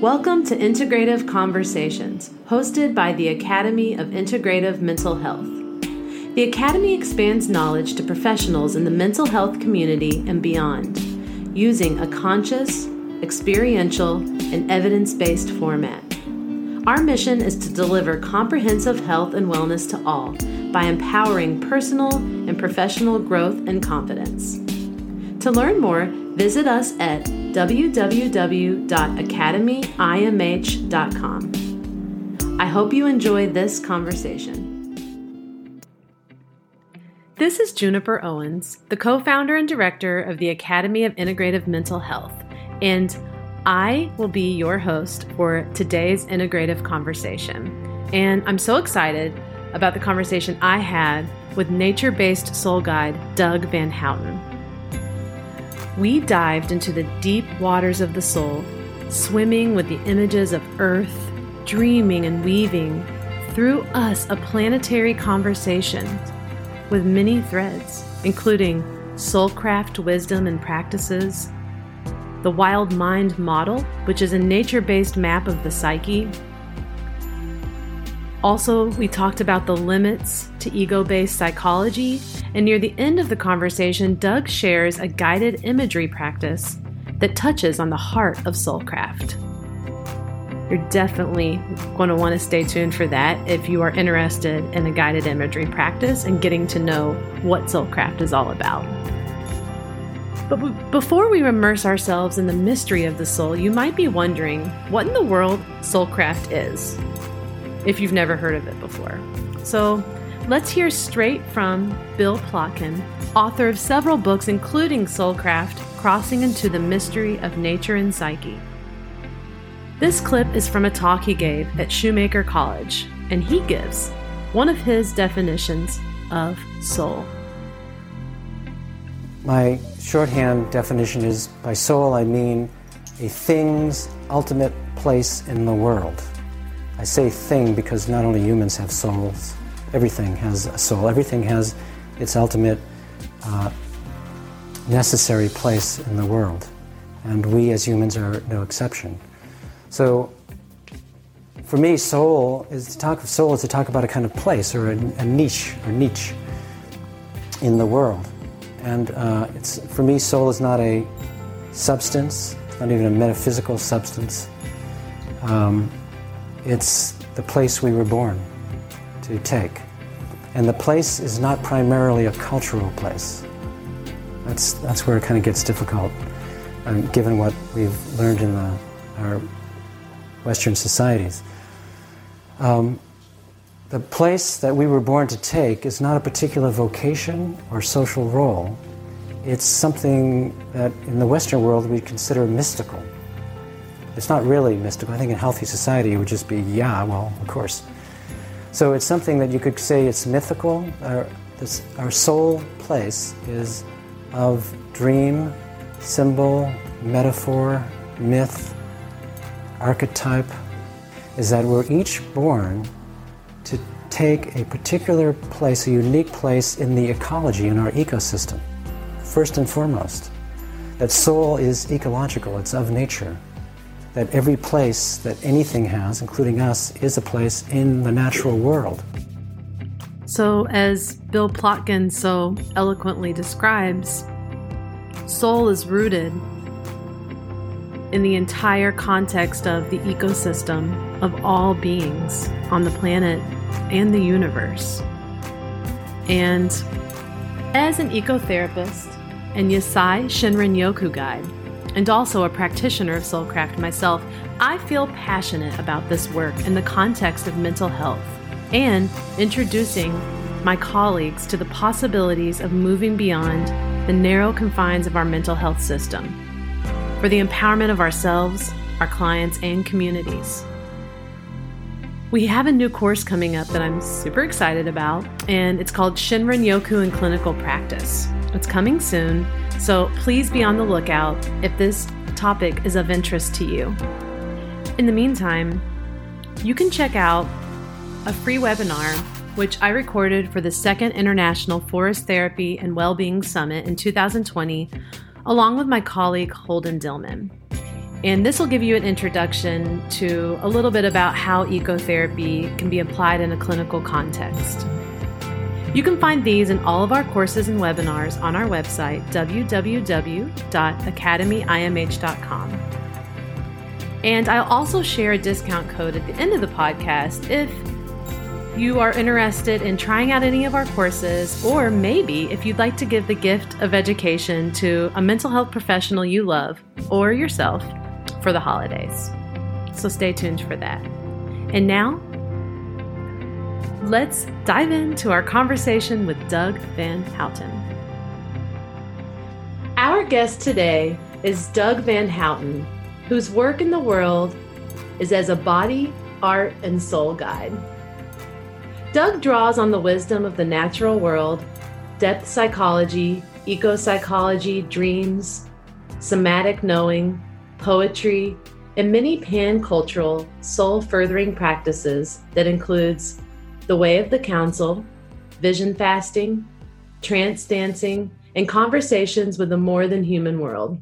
Welcome to Integrative Conversations, hosted by the Academy of Integrative Mental Health. The Academy expands knowledge to professionals in the mental health community and beyond, using a conscious, experiential, and evidence based format. Our mission is to deliver comprehensive health and wellness to all by empowering personal and professional growth and confidence. To learn more, visit us at www.academyimh.com. I hope you enjoy this conversation. This is Juniper Owens, the co founder and director of the Academy of Integrative Mental Health, and I will be your host for today's integrative conversation. And I'm so excited about the conversation I had with nature based soul guide Doug Van Houten we dived into the deep waters of the soul, swimming with the images of Earth, dreaming and weaving through us a planetary conversation with many threads, including soulcraft wisdom and practices, the wild mind model, which is a nature based map of the psyche. Also, we talked about the limits to ego based psychology and near the end of the conversation, Doug shares a guided imagery practice that touches on the heart of Soulcraft. You're definitely going to want to stay tuned for that if you are interested in a guided imagery practice and getting to know what Soulcraft is all about. But before we immerse ourselves in the mystery of the soul, you might be wondering what in the world Soulcraft is, if you've never heard of it before. So Let's hear straight from Bill Plotkin, author of several books, including Soulcraft Crossing into the Mystery of Nature and Psyche. This clip is from a talk he gave at Schumacher College, and he gives one of his definitions of soul. My shorthand definition is by soul I mean a thing's ultimate place in the world. I say thing because not only humans have souls, Everything has a soul. Everything has its ultimate uh, necessary place in the world. And we as humans are no exception. So, for me, soul is to talk of soul is to talk about a kind of place or a, a niche or niche in the world. And uh, it's for me, soul is not a substance, not even a metaphysical substance. Um, it's the place we were born to take. And the place is not primarily a cultural place. That's, that's where it kind of gets difficult, um, given what we've learned in the, our Western societies. Um, the place that we were born to take is not a particular vocation or social role. It's something that in the Western world we consider mystical. It's not really mystical. I think in healthy society it would just be, yeah, well, of course. So it's something that you could say it's mythical. Our, this, our soul place is of dream, symbol, metaphor, myth, archetype, is that we're each born to take a particular place, a unique place in the ecology, in our ecosystem, first and foremost. That soul is ecological, it's of nature that every place that anything has, including us, is a place in the natural world. So, as Bill Plotkin so eloquently describes, soul is rooted in the entire context of the ecosystem of all beings on the planet and the universe. And as an ecotherapist and Yasai Shinrin Yoku guide, and also a practitioner of Soulcraft myself, I feel passionate about this work in the context of mental health and introducing my colleagues to the possibilities of moving beyond the narrow confines of our mental health system for the empowerment of ourselves, our clients, and communities. We have a new course coming up that I'm super excited about, and it's called Shinrin Yoku in Clinical Practice. It's coming soon, so please be on the lookout if this topic is of interest to you. In the meantime, you can check out a free webinar which I recorded for the second International Forest Therapy and Wellbeing Summit in 2020, along with my colleague Holden Dillman. And this will give you an introduction to a little bit about how ecotherapy can be applied in a clinical context. You can find these and all of our courses and webinars on our website, www.academyimh.com. And I'll also share a discount code at the end of the podcast if you are interested in trying out any of our courses, or maybe if you'd like to give the gift of education to a mental health professional you love or yourself for the holidays. So stay tuned for that. And now, let's dive into our conversation with Doug Van Houten. Our guest today is Doug Van Houten, whose work in the world is as a body, art, and soul guide. Doug draws on the wisdom of the natural world, depth psychology, eco psychology, dreams, somatic knowing, poetry, and many pan cultural, soul furthering practices that includes the way of the council, vision fasting, trance dancing, and conversations with the more than human world.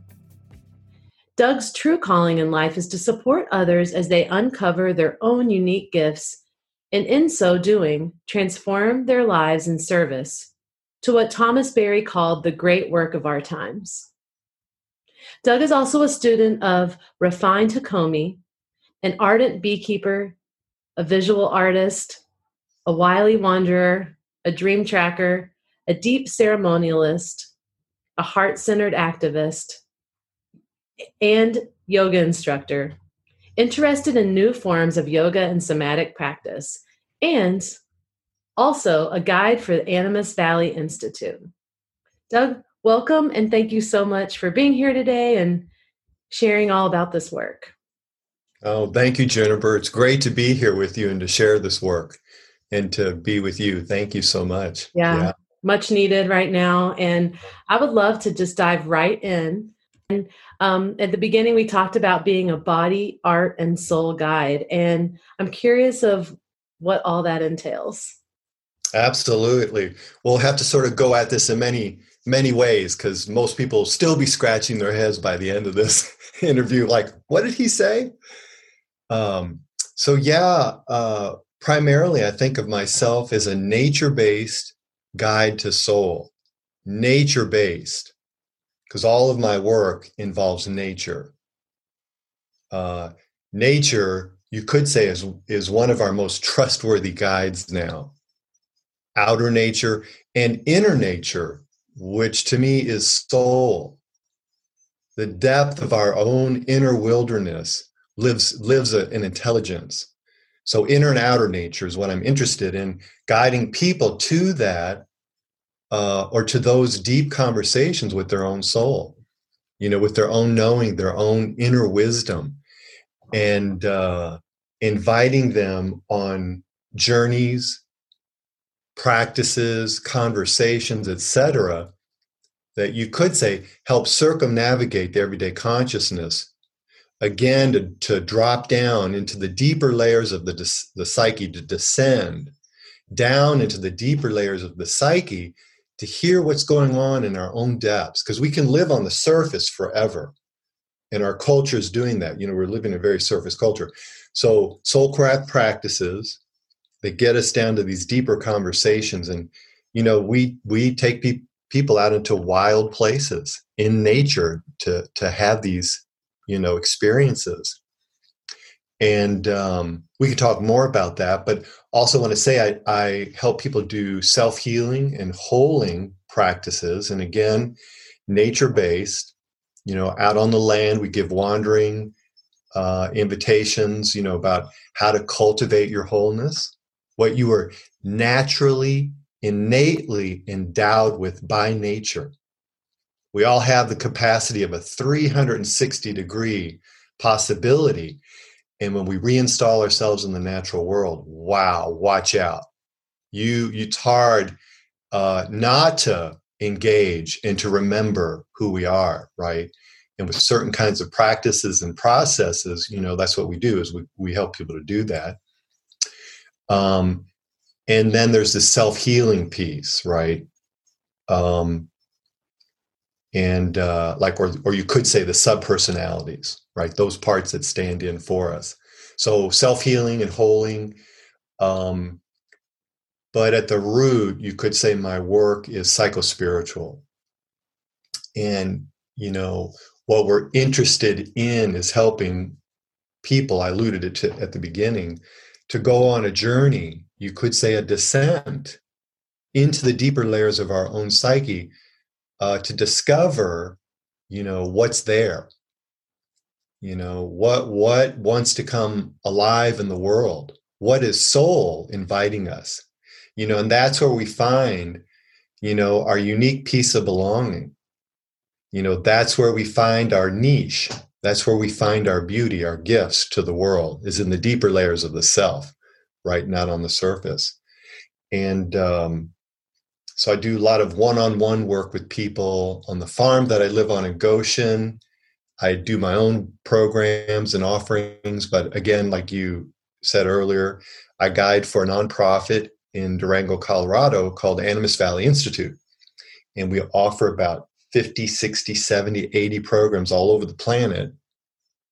Doug's true calling in life is to support others as they uncover their own unique gifts and in so doing, transform their lives in service to what Thomas Berry called the great work of our times. Doug is also a student of Refined Hakomi, an ardent beekeeper, a visual artist, a wily wanderer, a dream tracker, a deep ceremonialist, a heart centered activist, and yoga instructor interested in new forms of yoga and somatic practice, and also a guide for the Animas Valley Institute. Doug, welcome and thank you so much for being here today and sharing all about this work. Oh, thank you, Jennifer. It's great to be here with you and to share this work and to be with you. Thank you so much. Yeah, yeah. much needed right now. And I would love to just dive right in. And um, at the beginning, we talked about being a body, art, and soul guide. And I'm curious of what all that entails. Absolutely. We'll have to sort of go at this in many, many ways because most people still be scratching their heads by the end of this interview. Like, what did he say? Um, so, yeah, uh, primarily I think of myself as a nature based guide to soul, nature based because all of my work involves nature. Uh, nature, you could say, is, is one of our most trustworthy guides now. Outer nature and inner nature, which to me is soul. The depth of our own inner wilderness lives, lives a, an intelligence. So, inner and outer nature is what I'm interested in, guiding people to that uh, or to those deep conversations with their own soul, you know, with their own knowing, their own inner wisdom, and uh, inviting them on journeys, practices, conversations, etc., that you could say help circumnavigate the everyday consciousness again to, to drop down into the deeper layers of the, the psyche to descend down into the deeper layers of the psyche to hear what's going on in our own depths. Because we can live on the surface forever and our culture is doing that. You know we're living in a very surface culture. So soulcraft practices they get us down to these deeper conversations and you know we we take pe- people out into wild places in nature to to have these you know experiences. And um, we could talk more about that but also want to say I, I help people do self-healing and holing practices and again nature based you know out on the land we give wandering uh, invitations you know about how to cultivate your wholeness. What you are naturally innately endowed with by nature we all have the capacity of a 360 degree possibility. And when we reinstall ourselves in the natural world wow watch out. You it's hard uh, not to engage and to remember who we are right? And with certain kinds of practices and processes you know that's what we do is we, we help people to do that. Um, and then there's the self-healing piece right? Um, and uh, like or or you could say the subpersonalities right? Those parts that stand in for us. So self-healing and holding um, but at the root you could say my work is psychospiritual. And you know what we're interested in is helping people i alluded it to at the beginning to go on a journey you could say a descent into the deeper layers of our own psyche uh, to discover you know what's there. You know what what wants to come alive in the world? What is soul inviting us? You know and that's where we find you know our unique piece of belonging. You know that's where we find our niche. That's where we find our beauty our gifts to the world is in the deeper layers of the self right not on the surface. And um, so I do a lot of one on one work with people on the farm that I live on in Goshen. I do my own programs and offerings. But again, like you said earlier, I guide for a nonprofit in Durango, Colorado called Animas Valley Institute. And we offer about 50, 60, 70, 80 programs all over the planet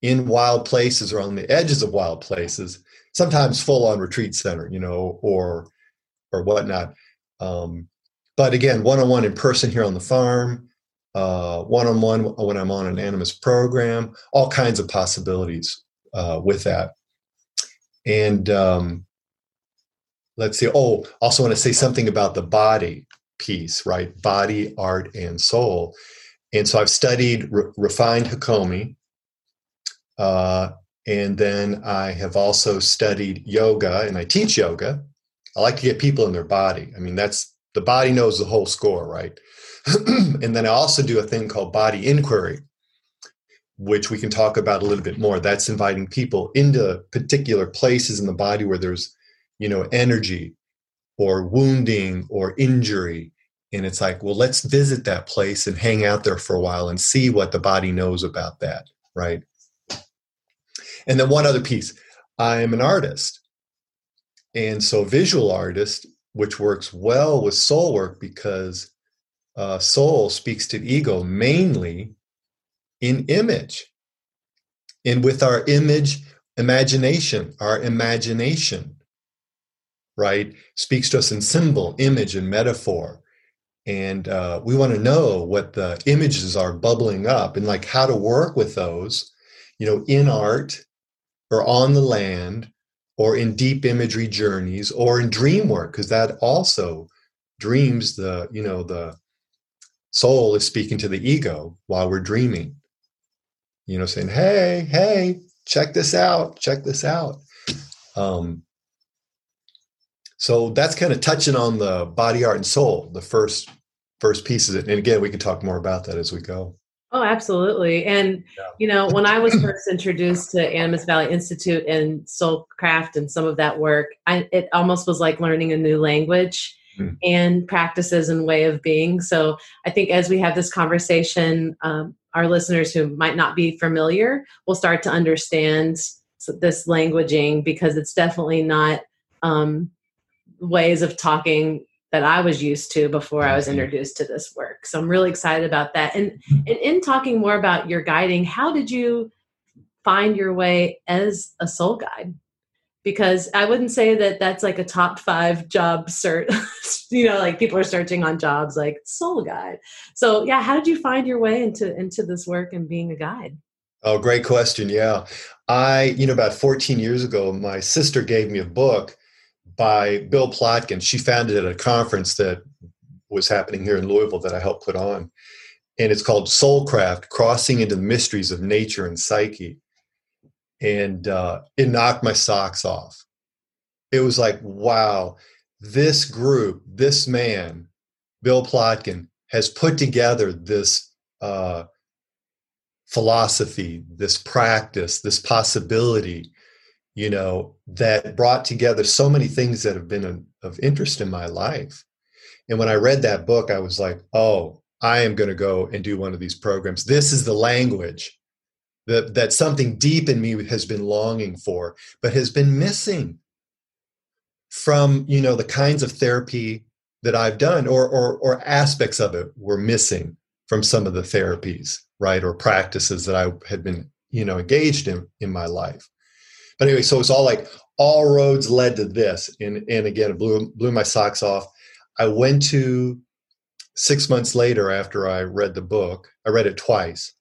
in wild places or on the edges of wild places, sometimes full on retreat center, you know, or or whatnot. Um, but again, one on one in person here on the farm, one on one when I'm on an Animas program, all kinds of possibilities uh, with that. And um, let's see. Oh, also want to say something about the body piece, right? Body, art, and soul. And so I've studied re- refined Hakomi. Uh, and then I have also studied yoga and I teach yoga. I like to get people in their body. I mean, that's the body knows the whole score, right? and then I also do a thing called body inquiry, which we can talk about a little bit more. That's inviting people into particular places in the body where there's, you know, energy or wounding or injury. And it's like, well, let's visit that place and hang out there for a while and see what the body knows about that, right? And then one other piece I'm an artist. And so, visual artist which works well with soul work because uh, soul speaks to ego mainly in image. And with our image, imagination, our imagination, right, speaks to us in symbol, image, and metaphor. And uh, we want to know what the images are bubbling up and like how to work with those, you know, in art or on the land or in deep imagery journeys or in dream work because that also dreams the you know the soul is speaking to the ego while we're dreaming. You know saying hey hey check this out check this out. Um so that's kind of touching on the body art and soul the first first pieces. And again we can talk more about that as we go Oh, absolutely. And, yeah. you know, when I was first introduced to Animas Valley Institute and Soulcraft and some of that work, I, it almost was like learning a new language mm. and practices and way of being. So I think as we have this conversation, um, our listeners who might not be familiar will start to understand this languaging because it's definitely not um, ways of talking that I was used to before I was mm-hmm. introduced to this work. So I'm really excited about that. And, and in talking more about your guiding, how did you find your way as a soul guide? Because I wouldn't say that that's like a top five job cert. you know, like people are searching on jobs like soul guide. So yeah, how did you find your way into into this work and being a guide? Oh, great question. Yeah. I, you know, about 14 years ago, my sister gave me a book by Bill Plotkin. She found it at a conference that was happening here in Louisville that I helped put on. And it's called Soulcraft Crossing into the Mysteries of Nature and Psyche. And uh, it knocked my socks off. It was like, wow, this group, this man, Bill Plotkin, has put together this uh, philosophy, this practice, this possibility you know, that brought together so many things that have been of, of interest in my life. And when I read that book, I was like, oh, I am going to go and do one of these programs. This is the language that, that something deep in me has been longing for, but has been missing from, you know, the kinds of therapy that I've done or, or, or aspects of it were missing from some of the therapies, right, or practices that I had been, you know, engaged in in my life. But anyway, so it's all like all roads led to this, and and again, it blew blew my socks off. I went to six months later after I read the book. I read it twice.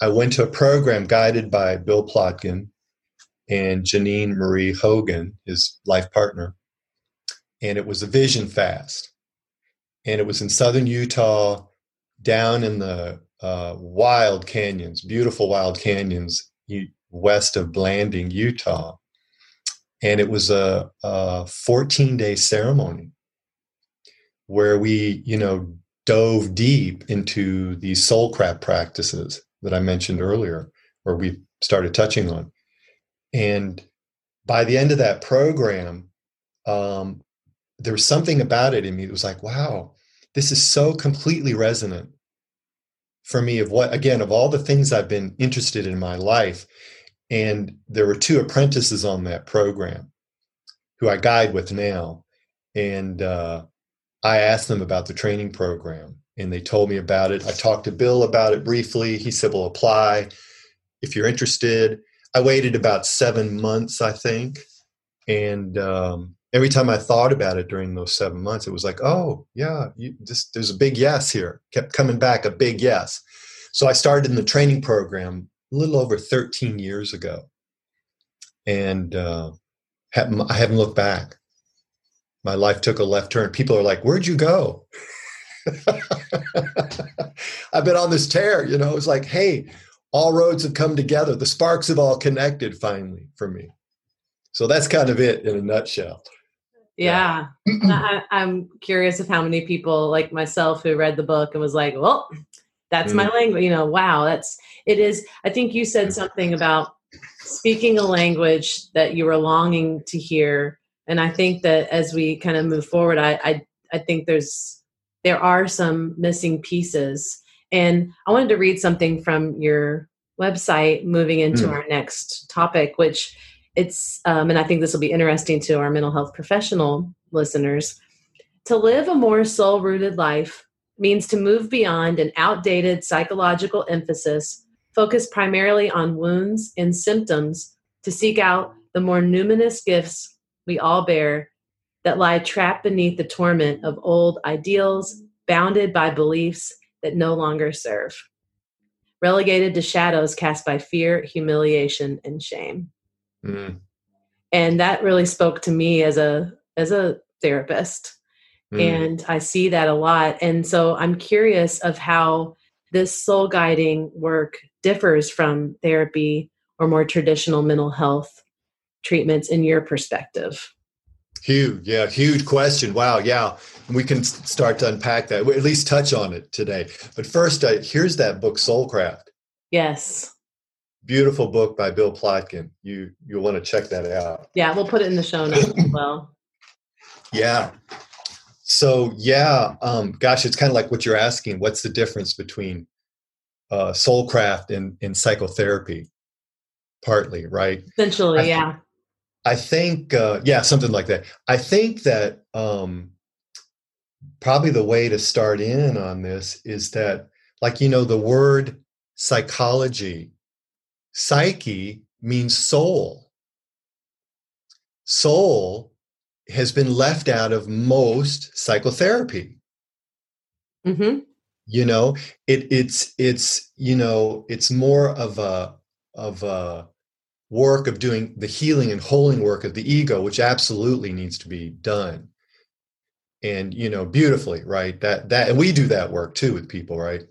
I went to a program guided by Bill Plotkin and Geneen Marie Haugen, his life partner, and it was a vision fast, and it was in southern Utah, down in the uh, wild canyons, beautiful wild canyons west of Blanding, Utah. And it was a, a 14 day ceremony where we, you know, dove deep into these soulcraft practices that I mentioned earlier, or we started touching on. And by the end of that program, um, there was something about it in me that was like, wow, this is so completely resonant for me of what again of all the things i've been interested in my life and there were two apprentices on that program who i guide with now. And uh, i asked them about the training program and they told me about it. I talked to bill about it briefly. He said well apply if you're interested. I waited about seven months i think. And um, every time I thought about it during those seven months, it was like, oh yeah, you, just, there's a big yes here. Kept coming back, a big yes. So I started in the training program a little over 13 years ago, and uh, I haven't looked back. My life took a left turn. People are like, "Where'd you go?" I've been on this tear. You know, it's like, hey, all roads have come together. The sparks have all connected finally for me. So that's kind of it in a nutshell. Yeah. I, am curious of how many people like myself who read the book and was like, well, that's mm. my language. You know, wow, that's it is. I think you said something about speaking a language that you were longing to hear. And I think that as we kind of move forward, I I, I think there's there are some missing pieces. And I wanted to read something from your website moving into mm. our next topic, which it's um, and i think this will be interesting to our mental health professional listeners to live a more soul rooted life means to move beyond an outdated psychological emphasis focused primarily on wounds and symptoms to seek out the more numinous gifts we all bear that lie trapped beneath the torment of old ideals bounded by beliefs that no longer serve relegated to shadows cast by fear humiliation and shame Mm. And that really spoke to me as a as a therapist. Mm. And I see that a lot. And so I'm curious of how this soul guiding work differs from therapy or more traditional mental health treatments in your perspective. Huge, yeah, huge question. Wow, yeah, we can start to unpack that. at least touch on it today. But first, uh, here's that book, Soulcraft. Yes beautiful book by Bill Plotkin. You you'll want to check that out. Yeah, we'll put it in the show notes as well. Yeah. So yeah, um, gosh, it's kind of like what you're asking. What's the difference between uh, soulcraft and, and psychotherapy? Partly, right? Essentially, I th- yeah. I think, uh, yeah, something like that. I think that um, probably the way to start in on this is that, like, you know, the word psychology Psyche means soul. Soul has been left out of most psychotherapy. Mm-hmm. You know, it, it's it's you know it's more of a of a work of doing the healing and holding work of the ego, which absolutely needs to be done, and you know beautifully, right? That that and we do that work too with people, right?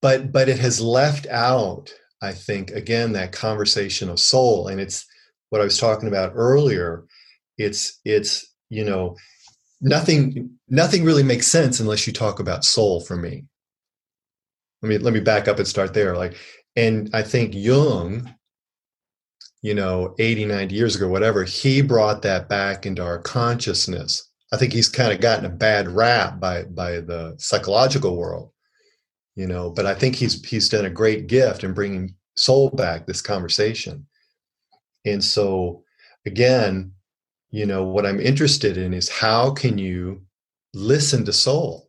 But but it has left out I think, again, that conversation of soul. And it's what I was talking about earlier. It's, it's, you know, nothing, nothing really makes sense unless you talk about soul for me. Let me, let me back up and start there. Like, and I think Jung, you know, 80, 90 years ago, whatever, he brought that back into our consciousness. I think he's kind of gotten a bad rap by, by the psychological world you know but i think he's he's done a great gift in bringing soul back this conversation and so again you know what i'm interested in is how can you listen to soul?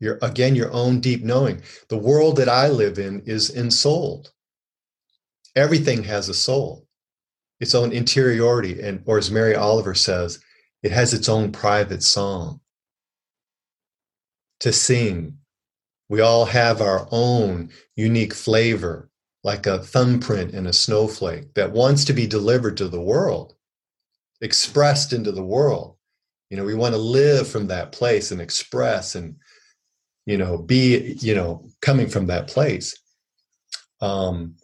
Your again your own deep knowing. The world that i live in is ensouled. Everything has a soul its own interiority and or as mary oliver says it has its own private song. To sing we all have our own unique flavor like a thumbprint in a snowflake that wants to be delivered to the world expressed into the world. You know we want to live from that place and express and you know be you know coming from that place. Um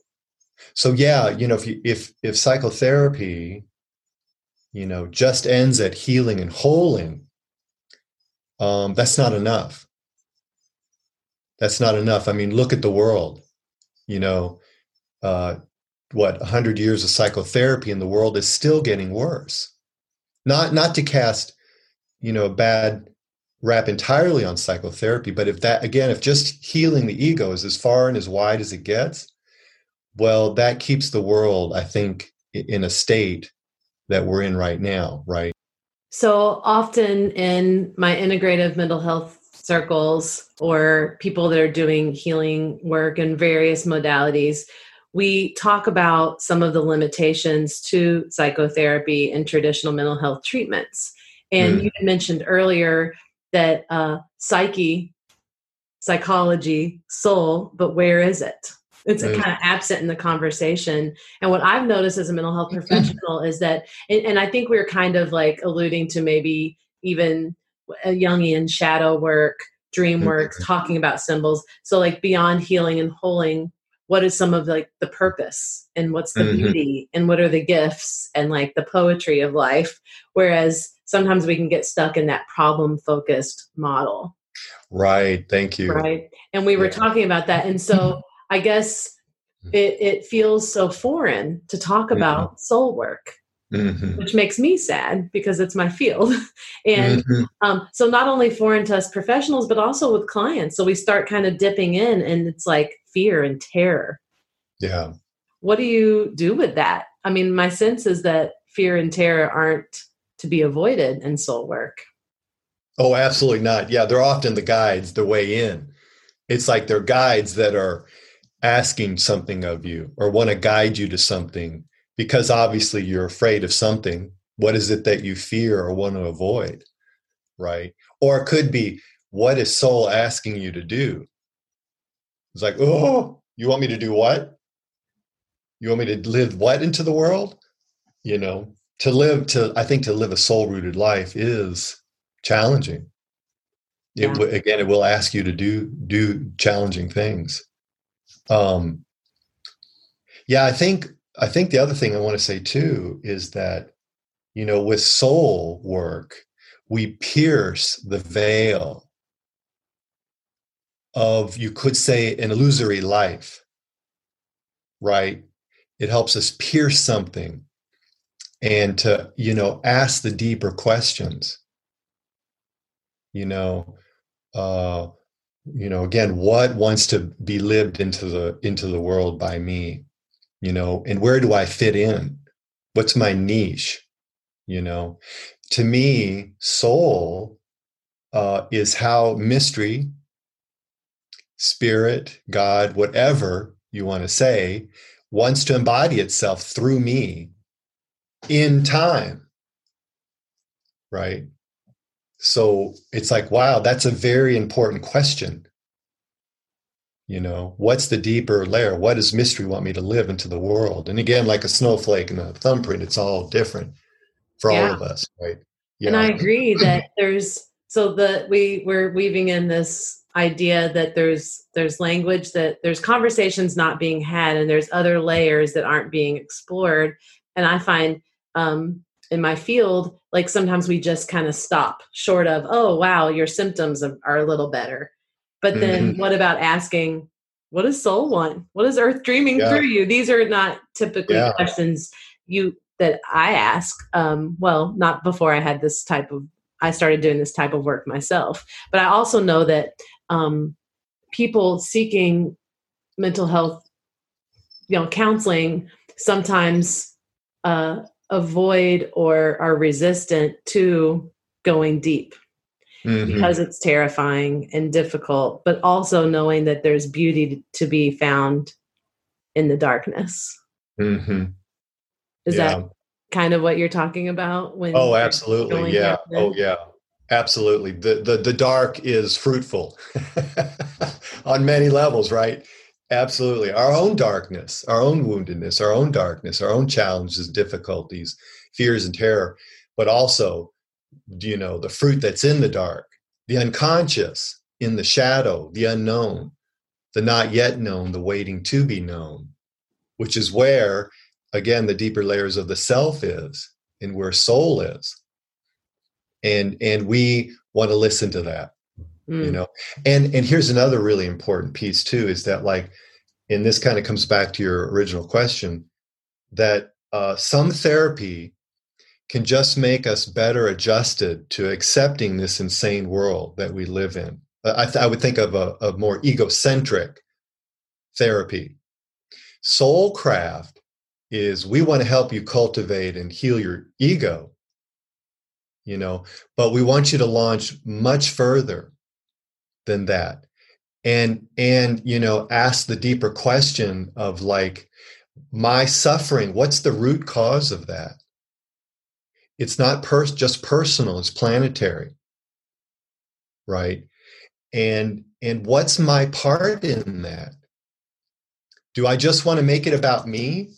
so yeah you know if you if if psychotherapy you know just ends at healing and holding um that's not enough. That's not enough. I mean look at the world you know uh what 100 years of psychotherapy in the world is still getting worse. Not not to cast you know a bad rap entirely on psychotherapy but if that again if just healing the ego is as far and as wide as it gets well that keeps the world i think in a state that we're in right now right? So often in my integrative mental health circles or people that are doing healing work in various modalities we talk about some of the limitations to psychotherapy and traditional mental health treatments and mm. you mentioned earlier that uh, psyche, psychology, soul, but where is it? It's right. kind of absent in the conversation. And what I've noticed as a mental health professional is that, and, and I think we are kind of like alluding to maybe even a Jungian shadow work, dream work, mm-hmm. talking about symbols. So, like beyond healing and holding, what is some of like the purpose and what's the mm-hmm. beauty and what are the gifts and like the poetry of life? Whereas sometimes we can get stuck in that problem focused model. Right. Thank you. Right. And we were talking about that. And so I guess it, it feels so foreign to talk mm-hmm. about mm-hmm. soul work. Mm-hmm. Which makes me sad because it's my field. and mm-hmm. um, so, not only foreign to us professionals, but also with clients. So, we start kind of dipping in, and it's like fear and terror. Yeah. What do you do with that? I mean, my sense is that fear and terror aren't to be avoided in soul work. Oh, absolutely not. Yeah, they're often the guides, the way in. It's like they're guides that are asking something of you or want to guide you to something because obviously you're afraid of something. What is it that you fear or want to avoid? Right. Or it could be, what is soul asking you to do? It's like, oh, you want me to do what? You want me to live what into the world? You know, to live to i think to live a soul rooted life is challenging yeah. it again it will ask you to do do challenging things um yeah i think i think the other thing i want to say too is that you know with soul work we pierce the veil of you could say an illusory life right? It helps us pierce something and to you know ask the deeper questions. You know uh you know again what wants to be lived into the into the world by me? You know and where do i fit in? What's my niche? You know to me soul uh is how mystery spirit god whatever you want to say wants to embody itself through me in time. Right. So it's like, wow, that's a very important question. You know, what's the deeper layer? What does mystery want me to live into the world? And again, like a snowflake and a thumbprint, it's all different for yeah. all of us, right? Yeah. And I agree that there's so that we we're weaving in this idea that there's there's language that there's conversations not being had and there's other layers that aren't being explored and i find um, in my field, like sometimes we just kind of stop short of, oh, wow, your symptoms are a little better. But then mm-hmm. what about asking, what does soul want? What is earth dreaming yeah. through you? These are not typically yeah. questions you that I ask. Um, well, not before I had this type of I started doing this type of work myself. But I also know that um, people seeking mental health, you know, counseling sometimes uh, avoid or are resistant to going deep. mm-hmm. because it's terrifying and difficult, but also knowing that there's beauty to be found in the darkness. Mm-hmm. Is yeah. that kind of what you're talking about? When oh, absolutely, yeah. Oh, yeah. Absolutely. The, the the dark is fruitful on many levels, right? Absolutely. Our own darkness, our own woundedness, our own darkness, our own challenges, difficulties, fears, and terror, but also, you know, the fruit that's in the dark, the unconscious, in the shadow, the unknown, the not yet known, the waiting to be known, which is where, again, the deeper layers of the self is and where soul is. And and we want to listen to that mm. you know? And and here's another really important piece too is that like and this kind of comes back to your original question that uh, some therapy can just make us better adjusted to accepting this insane world that we live in. I, th- I would think of a, a more egocentric therapy. Soulcraft is we want to help you cultivate and heal your ego you know but we want you to launch much further than that. And and you know ask the deeper question of like my suffering what's the root cause of that? It's not pers- just personal it's planetary. Right? And and what's my part in that? Do i just want to make it about me?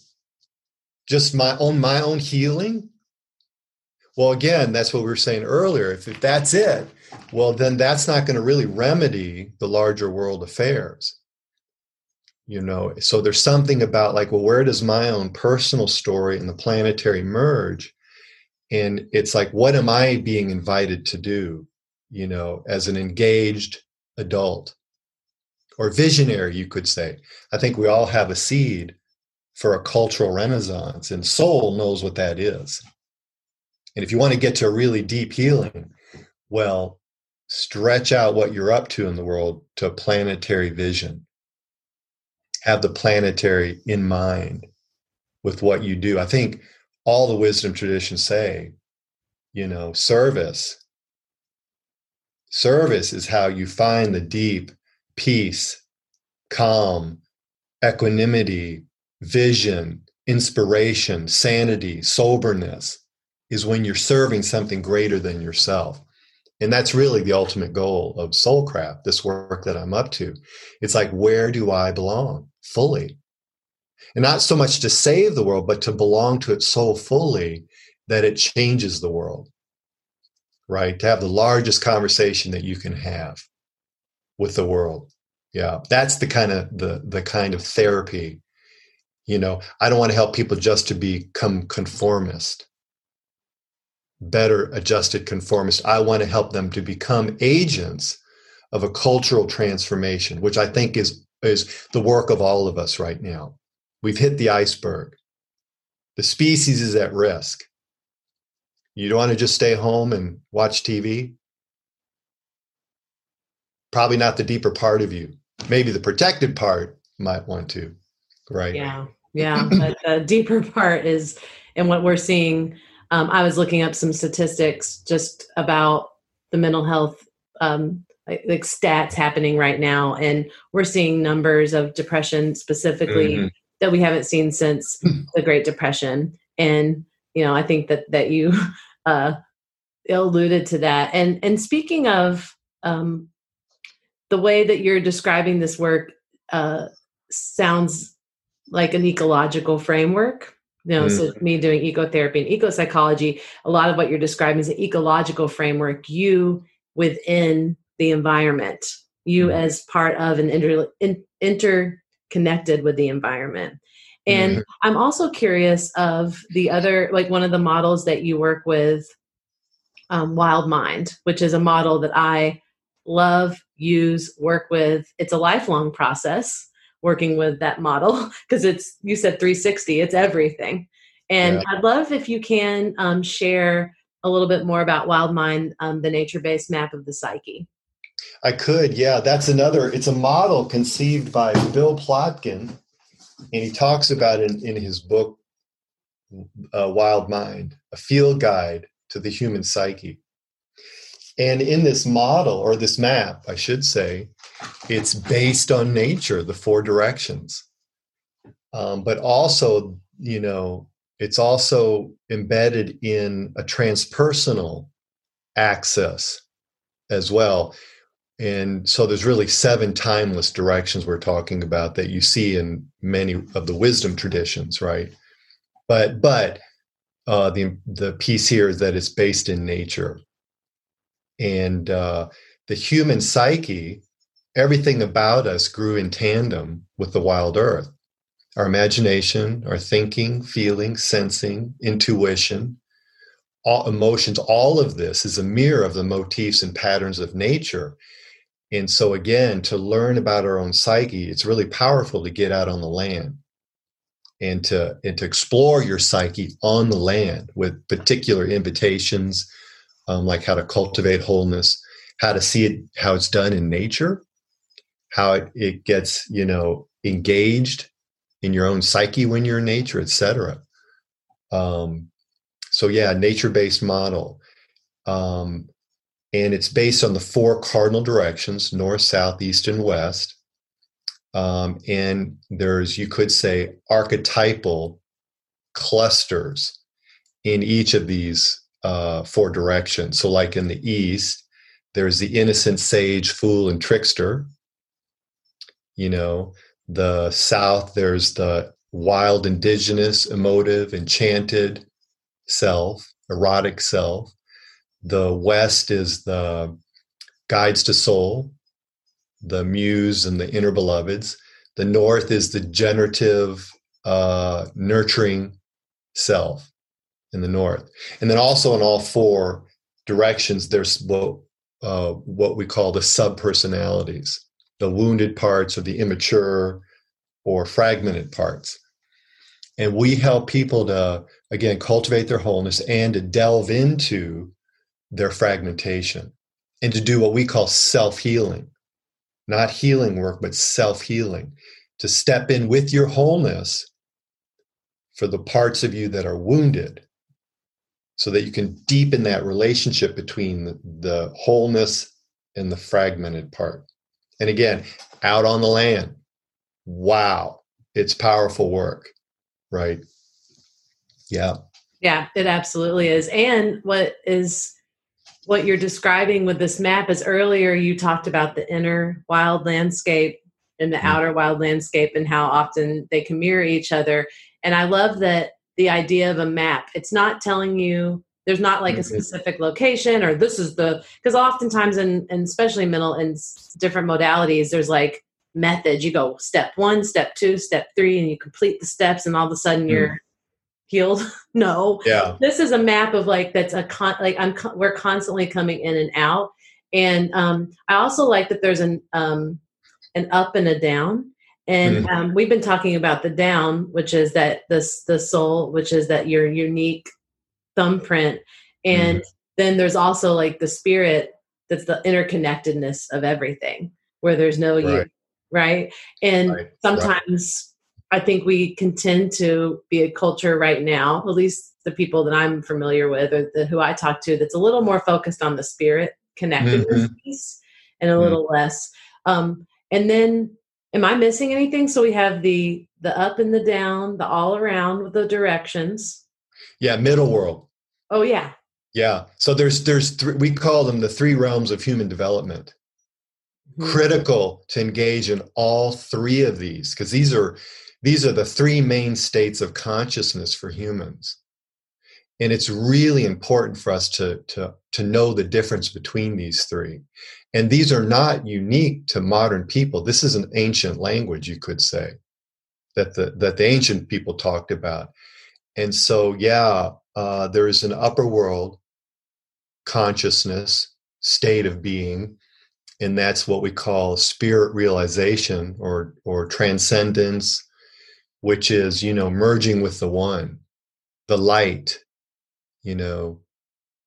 Just my own my own healing well again that's what we were saying earlier. If, if that's it well then that's not going to really remedy the larger world affairs. You know so there's something about like well where does my own personal story and the planetary merge? And it's like what am i being invited to do you know as an engaged adult? Or visionary you could say. I think we all have a seed for a cultural renaissance and soul knows what that is and if you want to get to a really deep healing well stretch out what you're up to in the world to a planetary vision. Have the planetary in mind with what you do. I think all the wisdom traditions say, you know, service. Service is how you find the deep peace, calm, equanimity, vision, inspiration, sanity, soberness is when you're serving something greater than yourself. And that's really the ultimate goal of soulcraft this work that i'm up to. It's like where do i belong? Fully. And not so much to save the world but to belong to it so fully that it changes the world right? To have the largest conversation that you can have with the world. Yeah that's the kind of the the kind of therapy you know? I don't want to help people just to become conformist better adjusted conformists. I want to help them to become agents of a cultural transformation, which I think is, is the work of all of us right now. We've hit the iceberg. The species is at risk. You don't want to just stay home and watch TV? Probably not the deeper part of you. Maybe the protected part might want to, right? Yeah, yeah. but the deeper part is, and what we're seeing um, I was looking up some statistics just about the mental health um, like, like, stats happening right now, and we're seeing numbers of depression specifically mm-hmm. that we haven't seen since the Great Depression. And you know, I think that that you uh, alluded to that. And and speaking of um, the way that you're describing this work, uh, sounds like an ecological framework you know, mm. so me doing ecotherapy and eco psychology, a lot of what you're describing is an ecological framework, you within the environment, you mm. as part of an inter, in, interconnected with the environment. And mm. I'm also curious of the other, like one of the models that you work with, um, Wild Mind, which is a model that I love, use, work with. It's a lifelong process working with that model because it's you said 360 it's everything. And yeah. i'd love if you can um, share a little bit more about wild mind um, the nature-based map of the psyche. I could yeah that's another it's a model conceived by bill plotkin and he talks about it in, in his book uh, wild mind a field guide to the human psyche. And in this model or this map, I should say, it's based on nature, the four directions. Um, but also, you know, it's also embedded in a transpersonal access as well. And so there's really seven timeless directions we're talking about that you see in many of the wisdom traditions, right? But but uh, the the piece here is that it's based in nature, and uh, the human psyche, everything about us grew in tandem with the wild earth. Our imagination, our thinking, feeling, sensing, intuition, all emotions, all of this is a mirror of the motifs and patterns of nature. And so, again, to learn about our own psyche, it's really powerful to get out on the land and to and to explore your psyche on the land with particular invitations, um, like how to cultivate wholeness, how to see it, how it's done in nature, how it, it gets you know engaged in your own psyche when you're in nature, etc. Um, so yeah, nature-based model. Um, and it's based on the four cardinal directions north south east and west um, and there's you could say archetypal clusters in each of these uh, four directions so like in the east there's the innocent sage fool and trickster you know the south there's the wild indigenous emotive enchanted self erotic self the west is the guides to soul the muse and the inner beloveds. The north is the generative, uh, nurturing self in the north. And then also in all four directions, there's what, uh, what we call the subpersonalities, the wounded parts or the immature or fragmented parts. And we help people to, again, cultivate their wholeness and to delve into their fragmentation and to do what we call self healing not healing work, but self healing, to step in with your wholeness for the parts of you that are wounded so that you can deepen that relationship between the, the wholeness and the fragmented part. And again, out on the land, wow, it's powerful work, right? Yeah. Yeah, it absolutely is. And what is what you're describing with this map is earlier you talked about the inner wild landscape and the mm-hmm. outer wild landscape and how often they can mirror each other. And I love that the idea of a map. It's not telling you there's not like a specific location or this is the because oftentimes in and especially mental and different modalities there's like methods. You go step one step two step three and you complete the steps and all of a sudden mm. you're healed. No. Yeah. This is a map of like that's a con like i'm we're constantly coming in and out. And um i also like that there's an um an up and a down. And mm. um, we've been talking about the down which is that this the soul which is that your unique thumbprint and mm. then there's also like the spirit that's the interconnectedness of everything where there's no right. you right and right. sometimes I think we can tend to be a culture right now, at least the people that I'm familiar with or the, who I talk to, that's a little more focused on the spirit connectedness mm-hmm. piece and a mm-hmm. little less. Um, and then, am I missing anything? So we have the the up and the down, the all around with the directions. Yeah, middle world. Oh yeah. Yeah. So there's there's three, we call them the three realms of human development. Mm-hmm. Critical to engage in all three of these because these are these are the three main states of consciousness for humans. And it's really important for us to, to, to know the difference between these three. And these are not unique to modern people. This is an ancient language, you could say, that the, that the ancient people talked about. And so, yeah, uh, there is an upper world consciousness, state of being, and that's what we call spirit realization or, or transcendence, which is you know merging with the one the light you know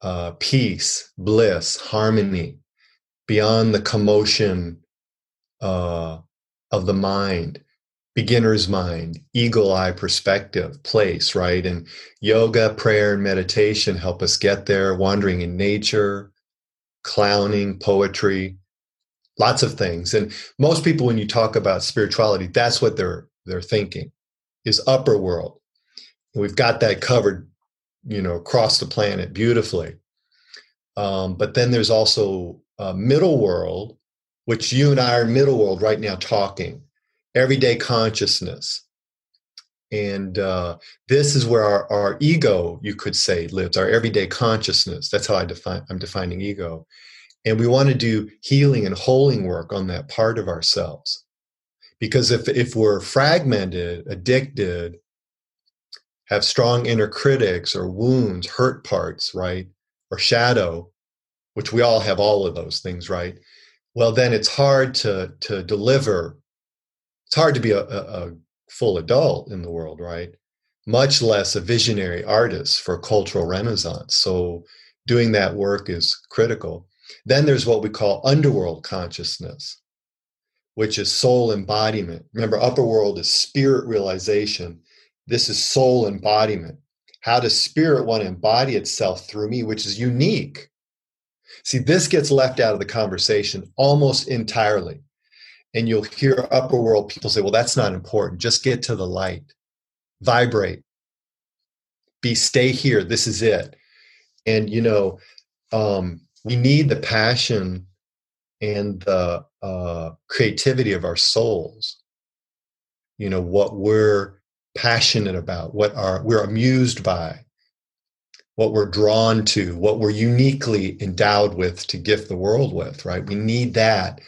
uh, peace bliss harmony beyond the commotion uh, of the mind beginner's mind eagle eye perspective place right and yoga prayer and meditation help us get there wandering in nature clowning, poetry, lots of things. And most people, when you talk about spirituality, that's what they're they're thinking is upper world. We've got that covered, you know, across the planet beautifully. Um, but then there's also middle world, which you and I are middle world right now talking, everyday consciousness. And uh, this is where our, our ego, you could say, lives, our everyday consciousness. That's how I define I'm defining ego. And we want to do healing and holding work on that part of ourselves. Because if, if we're fragmented, addicted, have strong inner critics or wounds, hurt parts, right? Or shadow, which we all have all of those things, right? Well, then it's hard to to deliver. It's hard to be a, a, a full adult in the world, right? Much less a visionary artist for cultural renaissance. So doing that work is critical. Then there's what we call underworld consciousness, which is soul embodiment. Remember, upper world is spirit realization. This is soul embodiment. How does spirit want to embody itself through me, which is unique? See, this gets left out of the conversation almost entirely. And you'll hear upper world people say, well, that's not important. Just get to the light, vibrate, be, stay here. This is it. And, you know, um, we need the passion and the uh, creativity of our souls you know what we're passionate about what are we're amused by what we're drawn to what we're uniquely endowed with to gift the world with right we need that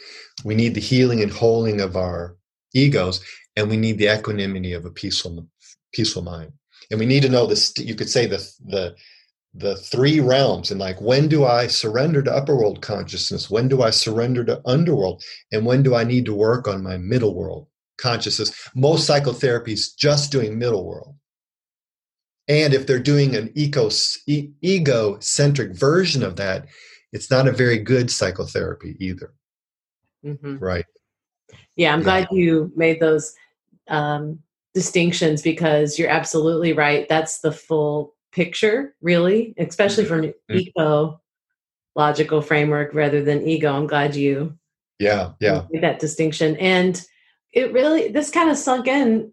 we need the healing and holding of our egos and we need the equanimity of a peaceful peaceful mind. And we need to know this you could say the the the three realms and like when do i surrender to upper world consciousness? When do i surrender to underworld? And when do i need to work on my middle world consciousness? Most psychotherapies just doing middle world. And if they're doing an eco, e- ego-centric version of that it's not a very good psychotherapy either mm-hmm. right yeah i'm yeah. glad you made those um, distinctions because you're absolutely right that's the full picture, really, especially from mm-hmm. eco logical framework rather than ego. I'm glad you yeah yeah made that distinction. And it really this kind of sunk in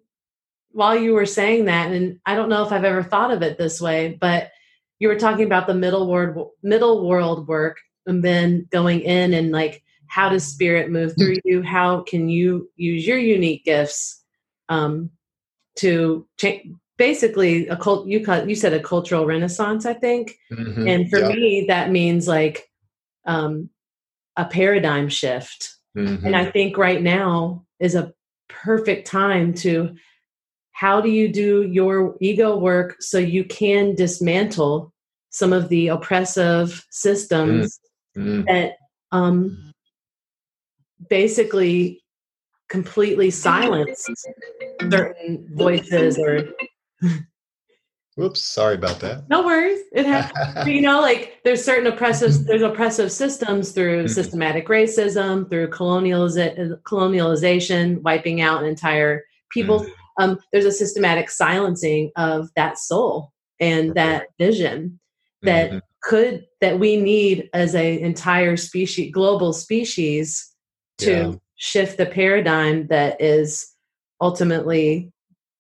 while you were saying that, and I don't know if I've ever thought of it this way, but you were talking about the middle world middle world work and then going in and like how does spirit move hmm. through you how can you use your unique gifts um, to change basically a cult you you said a cultural renaissance i think mm-hmm. and for yeah. me that means like um a paradigm shift mm-hmm. and i think right now is a perfect time to how do you do your ego work so you can dismantle some of the oppressive systems mm-hmm. that um basically completely silence certain voices or Whoops, sorry about that. No worries. It happens. you know, like there's certain oppressive there's oppressive systems through mm-hmm. systematic racism, through colonializa- colonialization, wiping out an entire people. Mm-hmm. Um, there's a systematic silencing of that soul and that vision that mm-hmm. could that we need as a entire species, global species, to yeah. shift the paradigm that is ultimately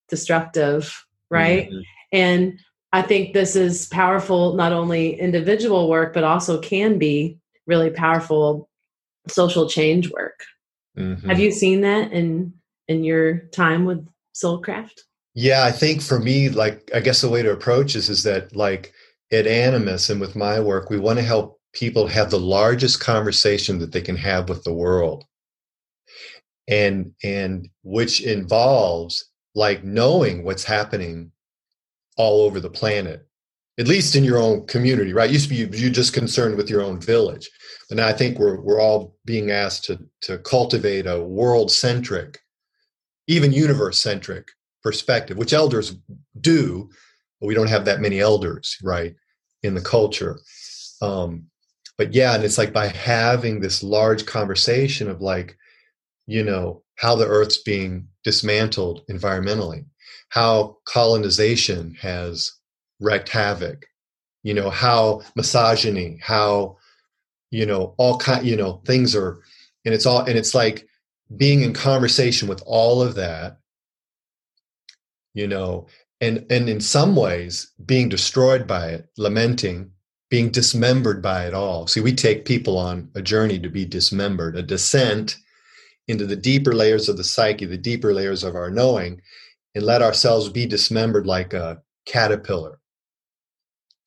destructive right? Mm-hmm. And I think this is powerful, not only individual work, but also can be really powerful social change work. Mm-hmm. Have you seen that in in your time with Soulcraft? Yeah, I think for me, like I guess the way to approach this is that like at Animas and with my work, we want to help people have the largest conversation that they can have with the world. And and which involves like knowing what's happening all over the planet at least in your own community right? Used to be you just concerned with your own village but now i think we're we're all being asked to to cultivate a world centric even universe centric perspective which elders do but we don't have that many elders right in the culture. Um but yeah and it's like by having this large conversation of like you know how the earth's being dismantled environmentally, how colonization has wreaked havoc, you know, how misogyny, how, you know all kind you know things are and it's all and it's like being in conversation with all of that you know and and in some ways being destroyed by it lamenting being dismembered by it all. See we take people on a journey to be dismembered a descent into the deeper layers of the psyche the deeper layers of our knowing and let ourselves be dismembered like a caterpillar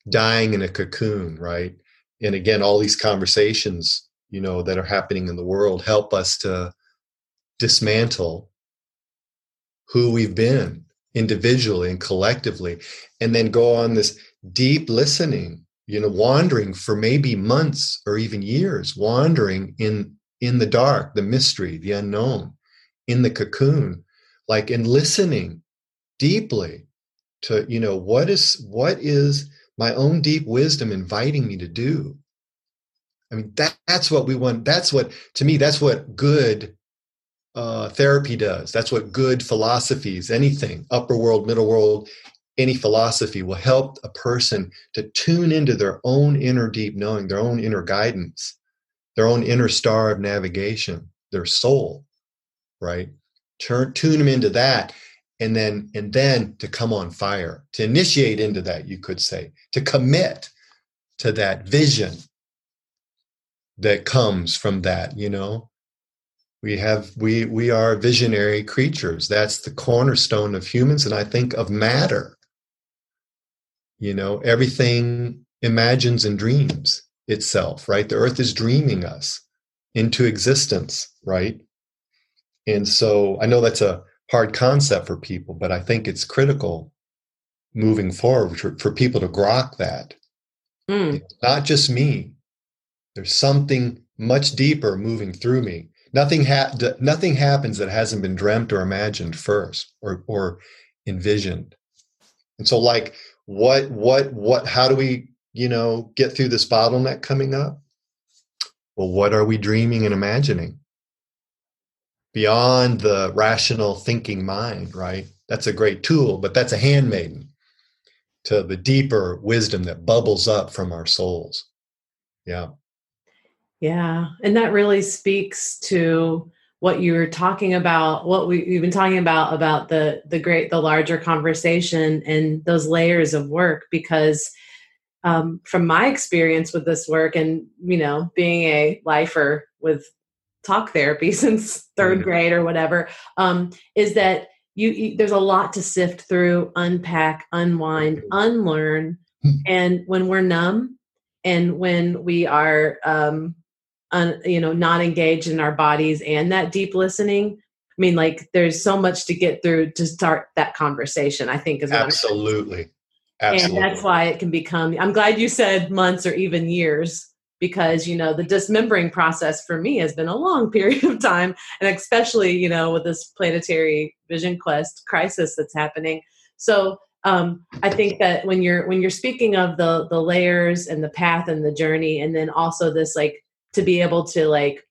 dying in a cocoon right? And again all these conversations you know that are happening in the world help us to dismantle who we've been individually and collectively and then go on this deep listening you know wandering for maybe months or even years wandering in in the dark the mystery the unknown in the cocoon like in listening deeply to you know what is what is my own deep wisdom inviting me to do i mean that, that's what we want that's what to me that's what good uh, therapy does. That's what good philosophies, anything, upper world, middle world, any philosophy will help a person to tune into their own inner deep knowing, their own inner guidance, their own inner star of navigation, their soul, right? Turn, tune them into that and then and then to come on fire to initiate into that you could say to commit to that vision that comes from that you know? We have we we are visionary creatures. That's the cornerstone of humans and i think of matter. You know everything imagines and dreams itself right? The earth is dreaming us into existence right? And so i know that's a hard concept for people but i think it's critical moving forward for, for people to grok that. Mm. not just me. There's something much deeper moving through me. Nothing ha- nothing happens that hasn't been dreamt or imagined first or or envisioned. And so like what what what how do we you know get through this bottleneck coming up? Well what are we dreaming and imagining? Beyond the rational thinking mind right? That's a great tool but that's a handmaiden to the deeper wisdom that bubbles up from our souls. Yeah. Yeah. And that really speaks to what you were talking about, what we, have been talking about, about the, the great, the larger conversation and those layers of work, because um, from my experience with this work and, you know, being a lifer with talk therapy since 3rd mm-hmm. grade or whatever, um, is that you, you, there's a lot to sift through, unpack, unwind, unlearn. Hmm. and when we're numb and when we are um, un, you know not engaged in our bodies and that deep listening i mean like there's so much to get through to start that conversation i think is absolutely absolutely and that's why it can become i'm glad you said months or even years because you know the dismembering process for me has been a long period of time and especially you know with this planetary vision quest crisis that's happening. So um, i think that when you're when you're speaking of the the layers and the path and the journey and then also this like to be able to like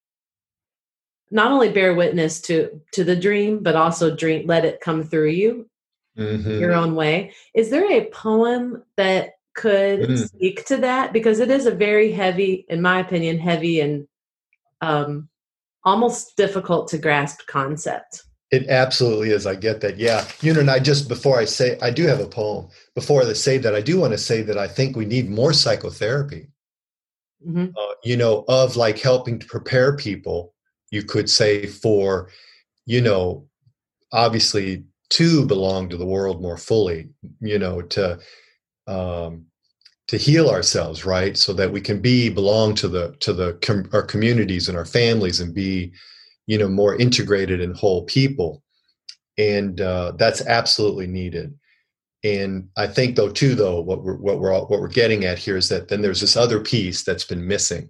not only bear witness to to the dream but also dream let it come through you mm-hmm. your own way. Is there a poem that could mm. speak to that? Because it is a very heavy in my opinion heavy and um almost difficult to grasp concept. It absolutely is. I get that. Yeah. You know and i just before i say i do have a poem. Before i say that i do want to say that i think we need more psychotherapy. Mm-hmm. uh, you know, of like helping to prepare people, you could say, for, you know, obviously to belong to the world more fully, you know, to, um, to heal ourselves right so that we can be belong to the to the com- our communities and our families and be you know more integrated and whole people and uh, that's absolutely needed and I think though too though what we're what we're all, what we're getting at here is that then there's this other piece that's been missing.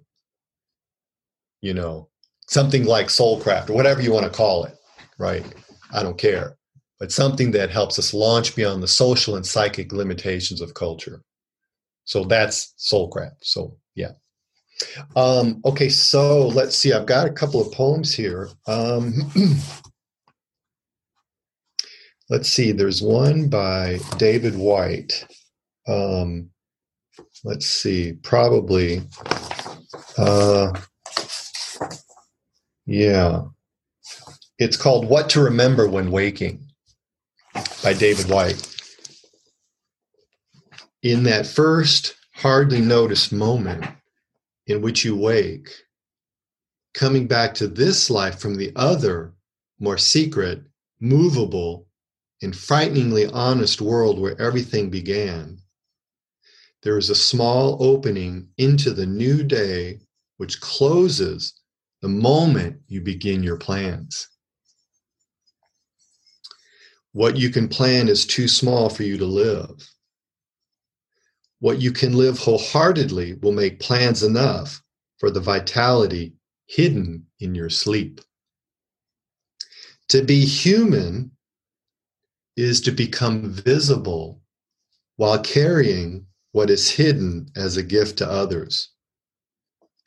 You know, something like soulcraft or whatever you want to call it, right? I don't care. But something that helps us launch beyond the social and psychic limitations of culture. So that's soulcraft. So yeah. Um, okay, so let's see. I've got a couple of poems here. Um, let's see, there's one by David Whyte. Um, let's see, probably Uh, yeah. It's called What to Remember When Waking by David Whyte. In that first, hardly noticed moment in which you wake, coming back to this life from the other, more secret, movable, and frighteningly honest world where everything began, there is a small opening into the new day which closes the moment you begin your plans. What you can plan is too small for you to live. What you can live wholeheartedly will make plans enough for the vitality hidden in your sleep. To be human is to become visible while carrying what is hidden as a gift to others.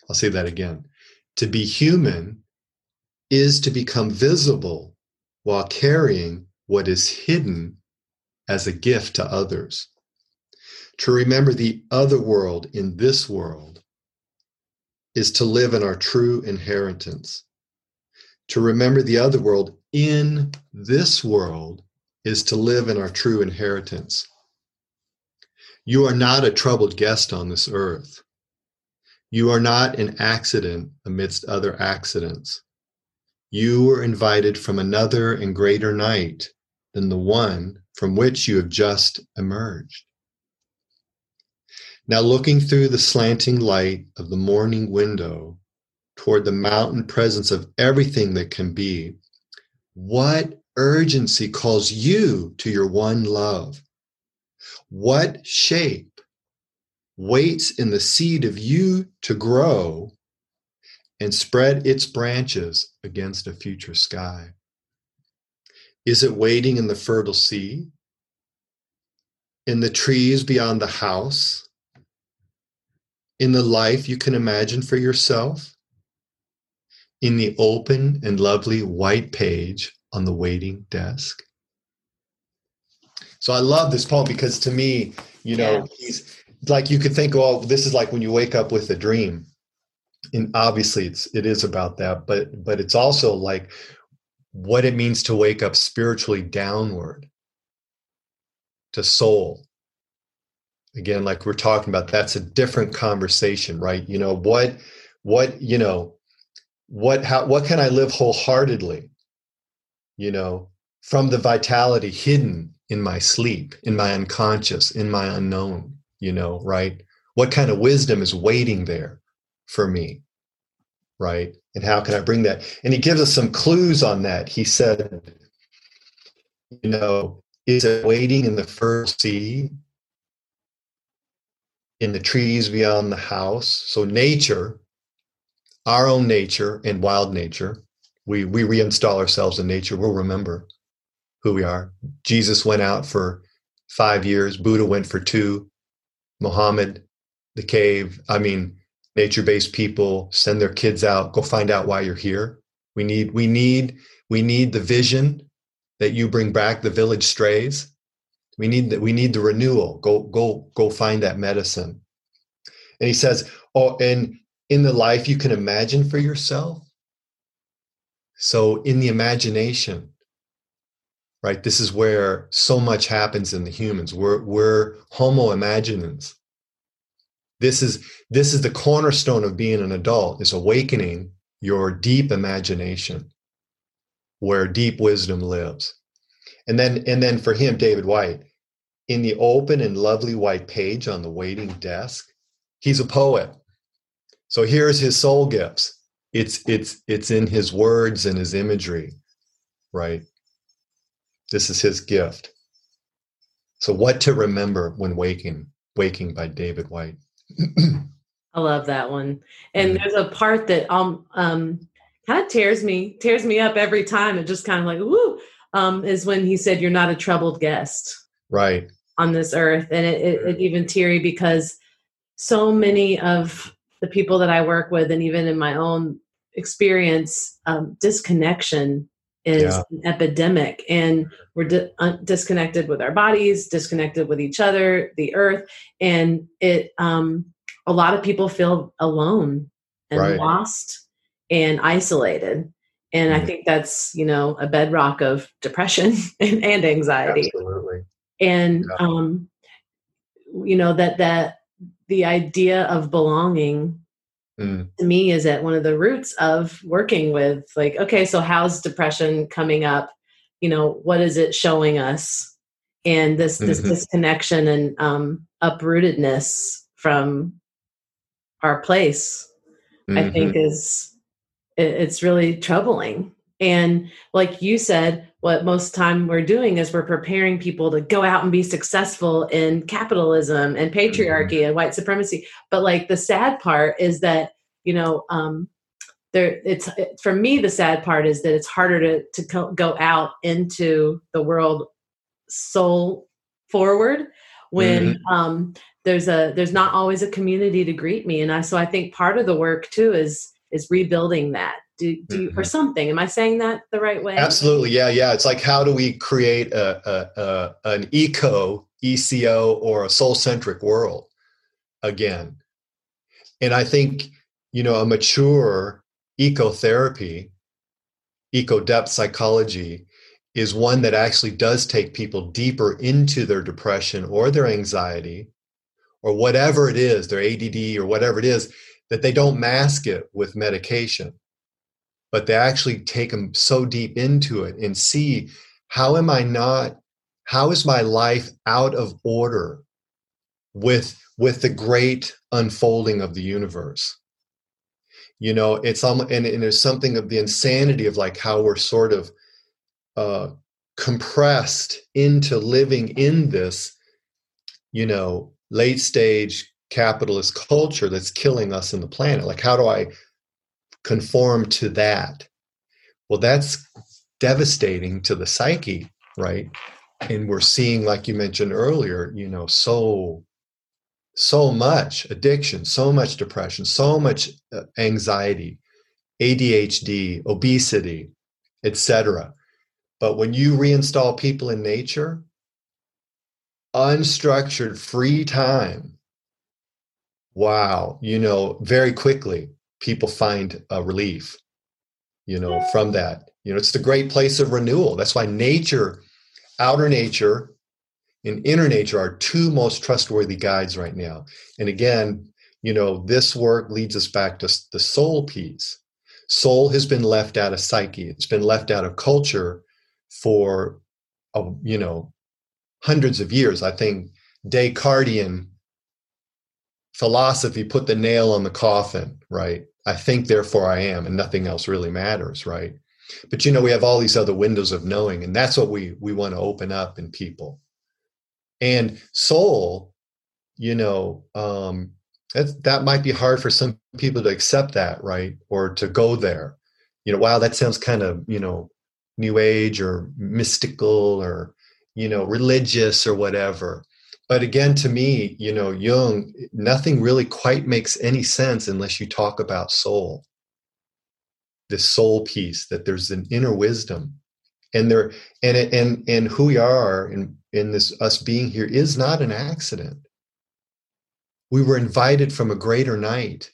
I'll say that again. To be human is to become visible while carrying what is hidden as a gift to others. To remember the other world in this world is to live in our true inheritance. To remember the other world in this world is to live in our true inheritance. You are not a troubled guest on this earth. You are not an accident amidst other accidents. You were invited from another and greater night than the one from which you have just emerged. Now, looking through the slanting light of the morning window toward the mountain presence of everything that can be, what urgency calls you to your one love? What shape waits in the seed of you to grow and spread its branches against a future sky? Is it waiting in the fertile sea? In the trees beyond the house? In the life you can imagine for yourself? In the open and lovely white page on the waiting desk? So I love this poem because to me, you know, yeah. he's like you could think, oh, this is like when you wake up with a dream. And obviously it's it is about that, but but it's also like what it means to wake up spiritually downward to soul. Again, like we're talking about, that's a different conversation, right? You know, what what, you know, what how what can I live wholeheartedly? You know, from the vitality hidden in my sleep, in my unconscious, in my unknown you know, right? What kind of wisdom is waiting there for me, right? And how can I bring that? And he gives us some clues on that. He said, you know, is it waiting in the first sea, in the trees beyond the house? So nature, our own nature and wild nature, we we reinstall ourselves in nature. We'll remember who we are. Jesus went out for five years. Buddha went for two. Muhammad, the cave. I mean, nature-based people send their kids out. Go find out why you're here. We need, we need, we need the vision that you bring back the village strays. We need that. We need the renewal. Go, go, go find that medicine. And he says, "Oh, and in the life you can imagine for yourself." So, in the imagination, right? This is where so much happens in the humans. We're we're Homo imaginans. This is this is the cornerstone of being an adult is awakening your deep imagination where deep wisdom lives. And then and then for him, David Whyte in the open and lovely white page on the waiting desk, he's a poet. So here's his soul gifts. It's it's it's in his words and his imagery, right? This is his gift. So, what to remember when waking? Waking by David Whyte. I love that one. And there's a part that um um kind of tears me tears me up every time. It just kind of like woo um is when he said you're not a troubled guest. Right. On this earth. And it, it, it even teary because so many of the people that I work with and even in my own experience, um, disconnection is Yeah. an epidemic and we're di- un- disconnected with our bodies disconnected with each other the earth and it um a lot of people feel alone and Right. lost and isolated and i Mhm. think that's you know a bedrock of depression and, and anxiety Absolutely. and Yeah. um you know that that the idea of belonging Mm, to me is at one of the roots of working with like okay so how's depression coming up you know what is it showing us and this this Mhm. disconnection and um uprootedness from our place i mhm. think is it, it's really troubling and like you said what most time we're doing is we're preparing people to go out and be successful in capitalism and patriarchy and white supremacy. But like the sad part is that you know um there it's it, for me the sad part is that it's harder to to co- go out into the world soul forward when um there's a there's not always a community to greet me. And i so i think part of the work too is is rebuilding that do, do or Mhm. something am i saying that the right way Absolutely. Yeah. Yeah. It's like, how do we create a, a, a an eco, ECO, or a soul centric world again? And I think, you know, a mature ecotherapy, eco depth psychology is one that actually does take people deeper into their depression or their anxiety or whatever it is, their ADD or whatever it is, that they don't mask it with medication but they actually take them so deep into it and see how am I not, how is my life out of order with with the great unfolding of the universe? You know, it's almost and, and there's something of the insanity of like how we're sort of uh, compressed into living in this, you know, late stage capitalist culture that's killing us in the planet. Like, how do I conform to that. Well that's devastating to the psyche right? And we're seeing like you mentioned earlier you know so so much addiction so much depression so much uh, anxiety adhd obesity etc but when you reinstall people in nature unstructured free time wow you know very quickly people find a relief you know from that. You know it's the great place of renewal. That's why nature outer nature and inner nature are two most trustworthy guides right now. And again you know this work leads us back to the soul piece. Soul has been left out of psyche. It's been left out of culture for uh, you know hundreds of years. I think descartian philosophy put the nail on the coffin, right? I think, therefore I am, and nothing else really matters, right? But you know, we have all these other windows of knowing, and that's what we we want to open up in people. And soul, you know, um, that that might be hard for some people to accept that, right? Or to go there. You know, wow, that sounds kind of you know, new age or mystical or you know, religious or whatever but again to me you know jung nothing really quite makes any sense unless you talk about soul. This soul piece that there's an inner wisdom. And there and and and who we are in in this us being here is not an accident. We were invited from a greater night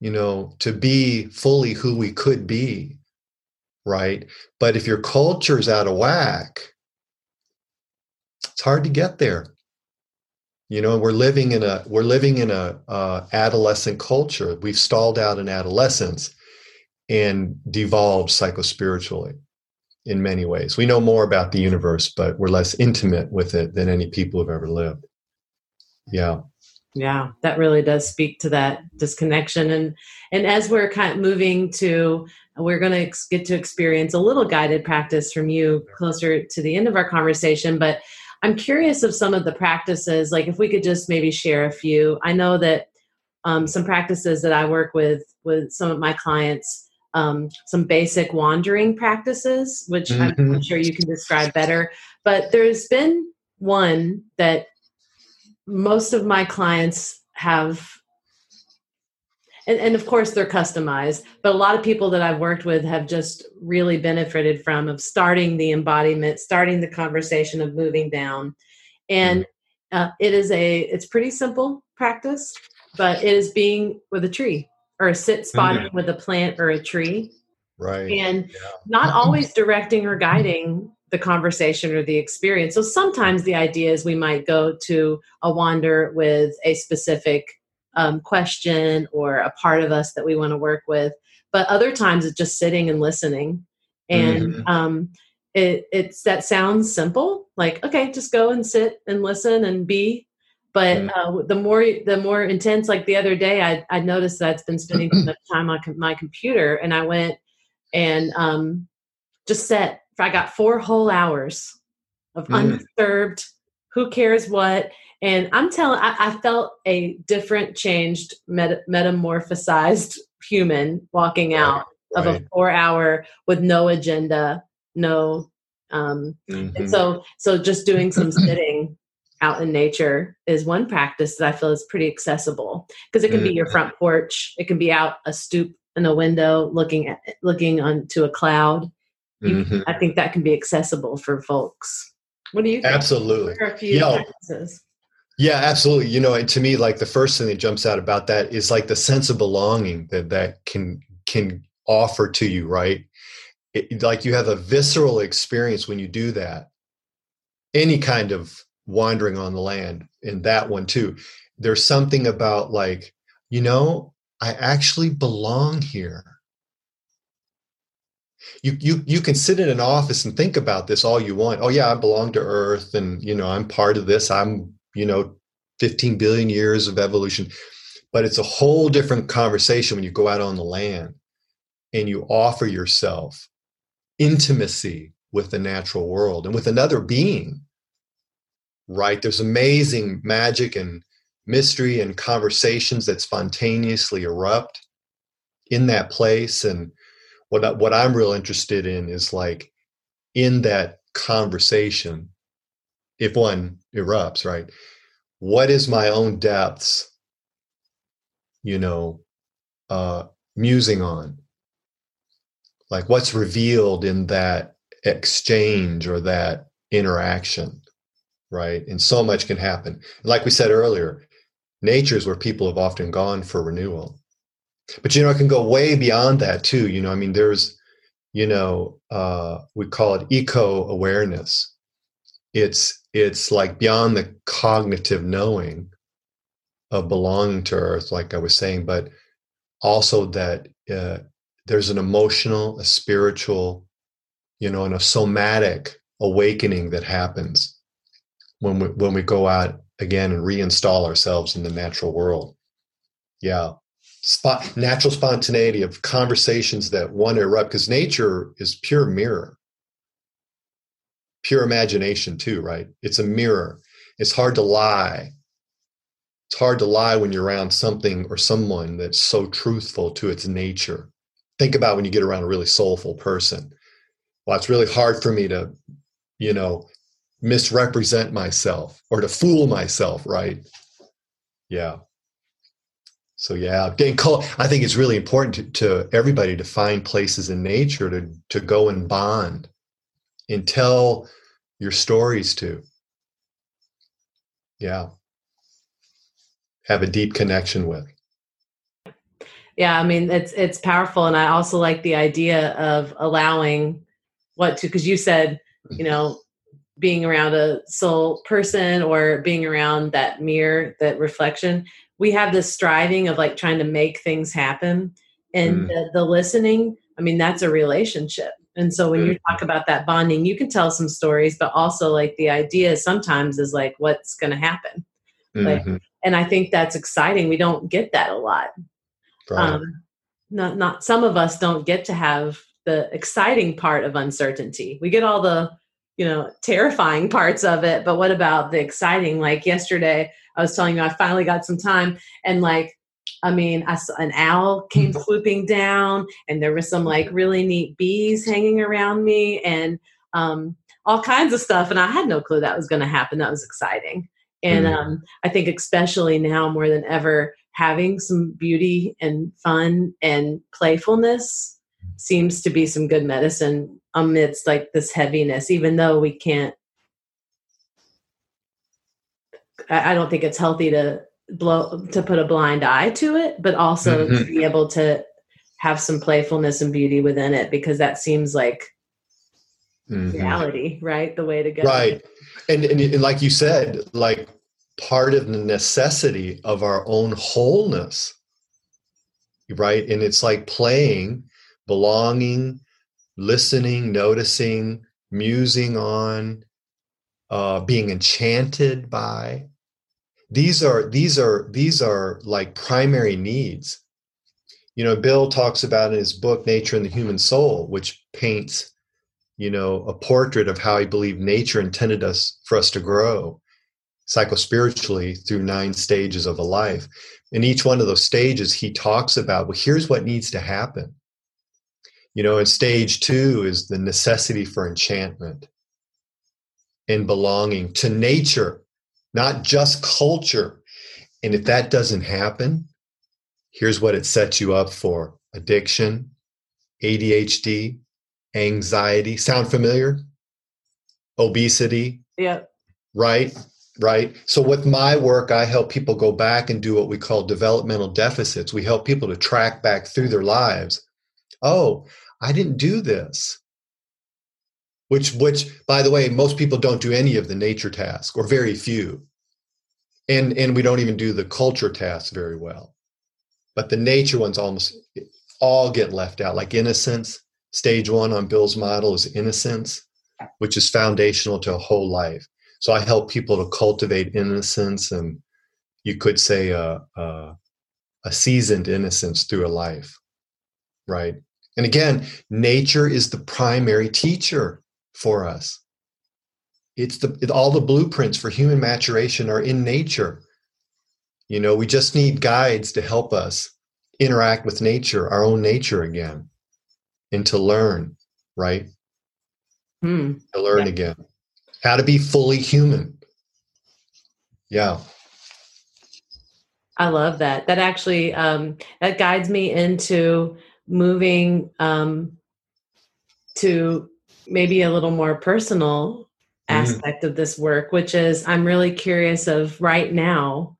you know to be fully who we could be right? But if your culture's out of whack it's hard to get there you know we're living in a we're living in a uh, adolescent culture. We've stalled out in adolescence and devolved psychospiritually in many ways. We know more about the universe but we're less intimate with it than any people have ever lived. Yeah. Yeah that really does speak to that disconnection. And and as we're kind of moving to we're going to get to experience a little guided practice from you closer to the end of our conversation but i'm curious of some of the practices like if we could just maybe share a few. I know that um, some practices that i work with with some of my clients um, some basic wandering practices which I'm, I'm sure you can describe better. But there's been one that most of my clients have and, and of course they're customized but a lot of people that i've worked with have just really benefited from of starting the embodiment starting the conversation of moving down and mm-hmm. uh, it is a it's pretty simple practice but it is being with a tree or a sit spotting mm-hmm. with a plant or a tree right and yeah. not always directing or guiding the conversation or the experience so sometimes the idea is we might go to a wander with a specific um, question or a part of us that we want to work with. But other times it's just sitting and listening. And mm-hmm. um, it, it's that sounds simple, like okay, just go and sit and listen and be. But mm-hmm. uh, the more the more intense, like the other day, I I noticed that I've been spending too much time on my computer, and I went and um, just sat. I got four whole hours of mm-hmm. undisturbed. Who cares what? And I'm telling, I, I felt a different, changed, met, metamorphosized human walking out right. of a four hour with no agenda, no. Um, mm-hmm. And so, so just doing some sitting out in nature is one practice that I feel is pretty accessible because it can mm-hmm. be your mm-hmm. front porch, it can be out a stoop in a window looking at looking onto a cloud. You, mm-hmm. I think that can be accessible for folks. What do you think? Absolutely. yeah. Practices? Yeah, absolutely. You know, and to me, like the first thing that jumps out about that is like the sense of belonging that that can can offer to you, right? It, like you have a visceral experience when you do that. Any kind of wandering on the land, in that one too. There's something about like, you know, I actually belong here. You, you you can sit in an office and think about this all you want. Oh yeah, I belong to Earth, and you know I'm part of this. I'm you know 15 billion years of evolution. But it's a whole different conversation when you go out on the land and you offer yourself intimacy with the natural world and with another being right? There's amazing magic and mystery and conversations that spontaneously erupt in that place. And what what I'm real interested in is like in that conversation if one erupts, right? What is my own depths, you know, uh, musing on? Like what's revealed in that exchange or that interaction, right? And so much can happen. Like we said earlier, nature is where people have often gone for renewal. But you know, it can go way beyond that too. You know, I mean, there's, you know, uh, we call it eco awareness. It's it's like beyond the cognitive knowing of belonging to earth like i was saying but also that uh, there's an emotional a spiritual you know and a somatic awakening that happens when we when we go out again and reinstall ourselves in the natural world. Yeah. Spot, natural spontaneity of conversations that want to erupt because nature is pure mirror pure imagination too, right? It's a mirror. It's hard to lie. It's hard to lie when you're around something or someone that's so truthful to its nature. Think about when you get around a really soulful person. Well, it's really hard for me to, you know, misrepresent myself or to fool myself, right? Yeah. So yeah, getting call. I think it's really important to, to everybody to find places in nature to to go and bond and tell your stories to. Yeah. Have a deep connection with. Yeah, I mean it's it's powerful and I also like the idea of allowing what to because you said, you know, being around a soul person or being around that mirror, that reflection, we have this striving of like trying to make things happen. And mm. the, the listening, I mean, that's a relationship and so when you talk about that bonding, you can tell some stories, but also like the idea sometimes is like, what's going to happen? Like, mm-hmm. and I think that's exciting. We don't get that a lot. Right. Um, not, not some of us don't get to have the exciting part of uncertainty. We get all the, you know, terrifying parts of it, but what about the exciting? Like yesterday, I was telling you, I finally got some time and like I mean, I saw an owl came mm-hmm. swooping down, and there was some like really neat bees hanging around me, and um, all kinds of stuff. And I had no clue that was going to happen. That was exciting. And mm. um, I think, especially now more than ever, having some beauty and fun and playfulness seems to be some good medicine amidst like this heaviness even though we can't I, don't think it's healthy to blow to put a blind eye to it but also mm-hmm. to be able to have some playfulness and beauty within it because that seems like mm-hmm. reality right the way to go right and, and, and like you said like part of the necessity of our own wholeness right and it's like playing belonging listening noticing musing on uh, being enchanted by these are these are these are like primary needs you know bill talks about in his book nature and the human soul which paints you know a portrait of how he believed nature intended us for us to grow psychospiritually through nine stages of a life. In each one of those stages, he talks about, well, here's what needs to happen. You know, in stage two is the necessity for enchantment and belonging to nature, not just culture. And if that doesn't happen, here's what it sets you up for addiction, ADHD, anxiety. Sound familiar? Obesity. Yeah. Right? right? So with my work, I help people go back and do what we call developmental deficits. We help people to track back through their lives. Oh, I didn't do this. Which, which, by the way, most people don't do any of the nature task, or very few, and and we don't even do the culture task very well. But the nature ones almost all get left out, like innocence. Stage one on Bill's model is innocence, which is foundational to a whole life. So I help people to cultivate innocence and you could say a, a, a seasoned innocence through a life, right? And again, nature is the primary teacher for us. It's the it, all the blueprints for human maturation are in nature. You know, we just need guides to help us interact with nature, our own nature again, and to learn, right? Hmm. To learn yeah. again how to be fully human. Yeah. I love that. That actually um, that guides me into moving um, to maybe a little more personal mm-hmm. aspect mm. of this work, which is I'm really curious of right now,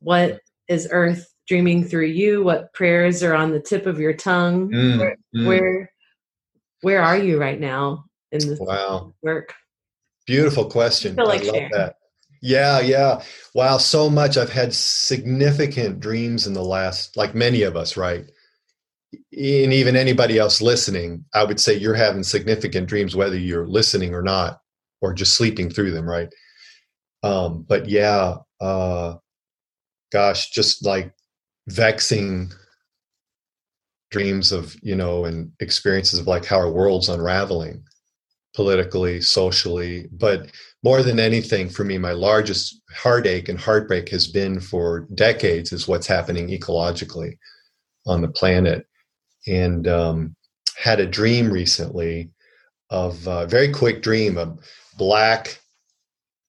what is Earth dreaming through you? What prayers are on the tip of your tongue? Mm. Where, mm. where where are you right now in this wow. work? Beautiful question. I, like I love sharing. that. Yeah, yeah. Wow, so much. I've had significant dreams in the last, like many of us, right? And even anybody else listening, I would say you're having significant dreams, whether you're listening or not, or just sleeping through them, right? Um, but yeah, uh, gosh, just like vexing dreams of, you know, and experiences of like how our world's unraveling politically, socially, but more than anything for me, my largest heartache and heartbreak has been for decades is what's happening ecologically on the planet. And um, had a dream recently of a very quick dream, a black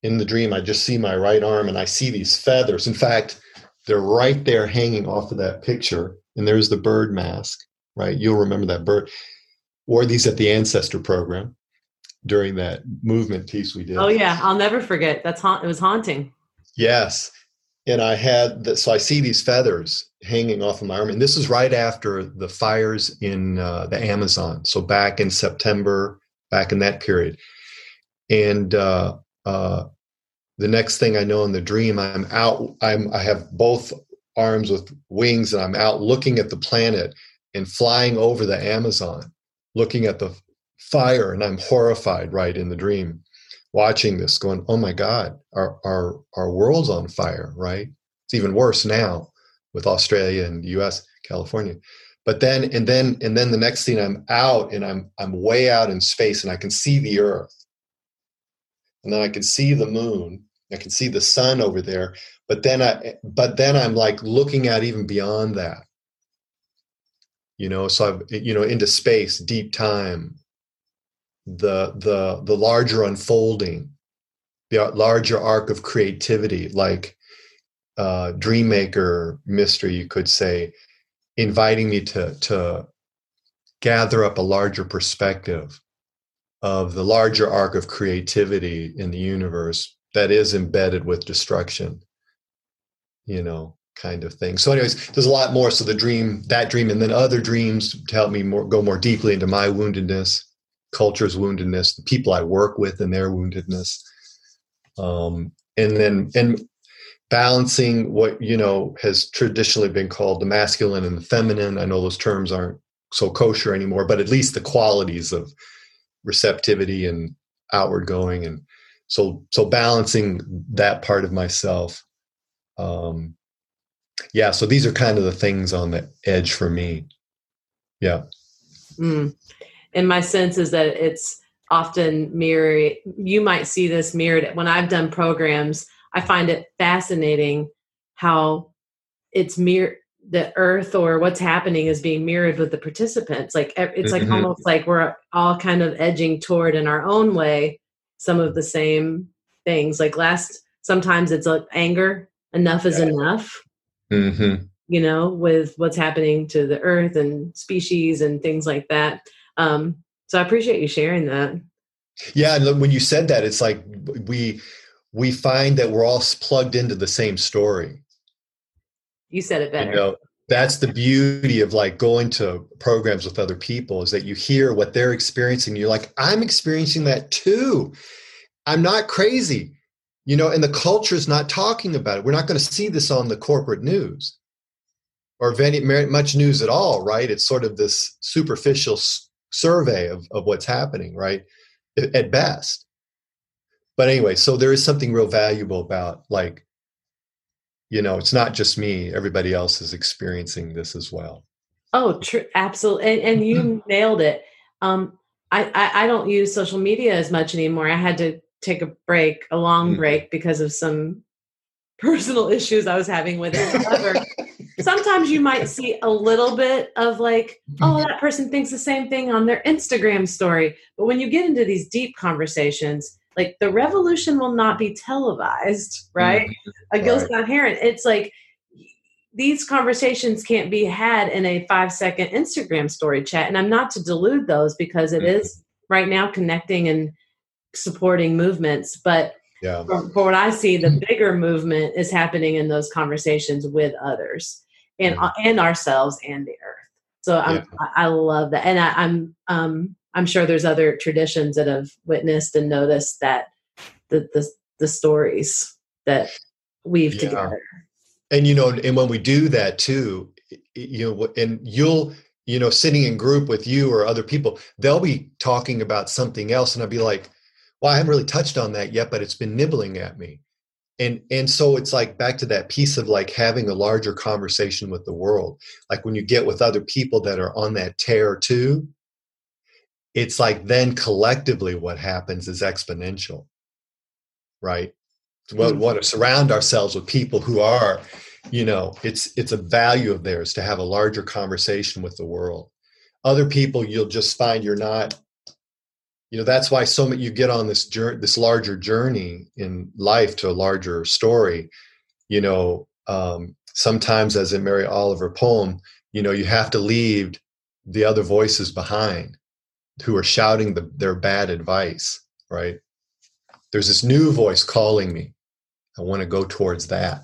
in the dream. I just see my right arm and I see these feathers. In fact, they're right there hanging off of that picture. And there's the bird mask, right? You'll remember that bird. Wore these at the ancestor program during that movement piece we did. Oh yeah, I'll never forget. That's ha- it was haunting. Yes, and I had the, so I see these feathers hanging off of my arm, and this is right after the fires in uh, the Amazon. So back in September, back in that period, and uh, uh, the next thing I know in the dream, I'm out. I'm I have both arms with wings, and I'm out looking at the planet and flying over the Amazon, looking at the fire and i'm horrified right in the dream watching this going oh my god our our our world's on fire right? It's even worse now with australia and us california. But then and then and then the next thing i'm out and i'm i'm way out in space and i can see the earth. And then i can see the moon. I can see the sun over there. But then i but then i'm like looking at even beyond that. You know so i've you know into space deep time the the the larger unfolding the larger arc of creativity like uh, dream maker mystery, you could say, inviting me to to gather up a larger perspective of the larger arc of creativity in the universe that is embedded with destruction you know kind of thing. So anyways there's a lot more. So the dream that dream and then other dreams to help me more go more deeply into my woundedness culture's woundedness the people i work with and their woundedness. Um, and then and balancing what you know has traditionally been called the masculine and the feminine. I know those terms aren't so kosher anymore but at least the qualities of receptivity and outward going and so so balancing that part of myself um yeah so these are kind of the things on the edge for me. Yeah. Mm. And my sense is that it's often mirrored you might see this mirrored when i've done programs I find it fascinating how it's mirror the earth or what's happening is being mirrored with the participants. Like it's like mm-hmm. almost like we're all kind of edging toward in our own way some of the same things. Like last sometimes it's like anger enough is enough. Mm-hmm. you know with what's happening to the earth and species and things like that um so i appreciate you sharing that yeah and when you said that it's like we we find that we're all plugged into the same story. You said it better. You know, that's the beauty of like going to programs with other people is that you hear what they're experiencing. You're like, I'm experiencing that too. I'm not crazy. You know, and the culture is not talking about it. We're not going to see this on the corporate news or very much news at all, right? It's sort of this superficial survey of, of what's happening, right? At best but anyway so there is something real valuable about like you know it's not just me everybody else is experiencing this as well oh true absolutely and, and you mm-hmm. nailed it um I, I, I don't use social media as much anymore i had to take a break a long mm. break because of some personal issues i was having with it however sometimes you might see a little bit of like oh mm-hmm. that person thinks the same thing on their instagram story but when you get into these deep conversations like the revolution will not be televised, right? Mm-hmm. A Gil Scott Heron. It's like these conversations can't be had in a five second Instagram story chat. And I'm not to delude those because it mm-hmm. is right now connecting and supporting movements. But yeah. for, for, what I see, the bigger movement is happening in those conversations with others and and ourselves and the earth. So yeah. I, I love that, and I, am um, I'm sure there's other traditions that have witnessed and noticed that the the, the stories that weave yeah. together. And you know, and when we do that too, you know, and you'll you know sitting in group with you or other people, they'll be talking about something else, and I'll be like, "Well, I haven't really touched on that yet, but it's been nibbling at me." And and so it's like back to that piece of like having a larger conversation with the world. Like when you get with other people that are on that tear too it's like then collectively what happens is exponential right? Well mm-hmm. want to surround ourselves with people who are you know it's it's a value of theirs to have a larger conversation with the world. Other people you'll just find you're not you know that's why so many you get on this journey this larger journey in life to a larger story you know um, sometimes as in mary oliver poem you know you have to leave the other voices behind who are shouting the, their bad advice, right? There's this new voice calling me. I want to go towards that.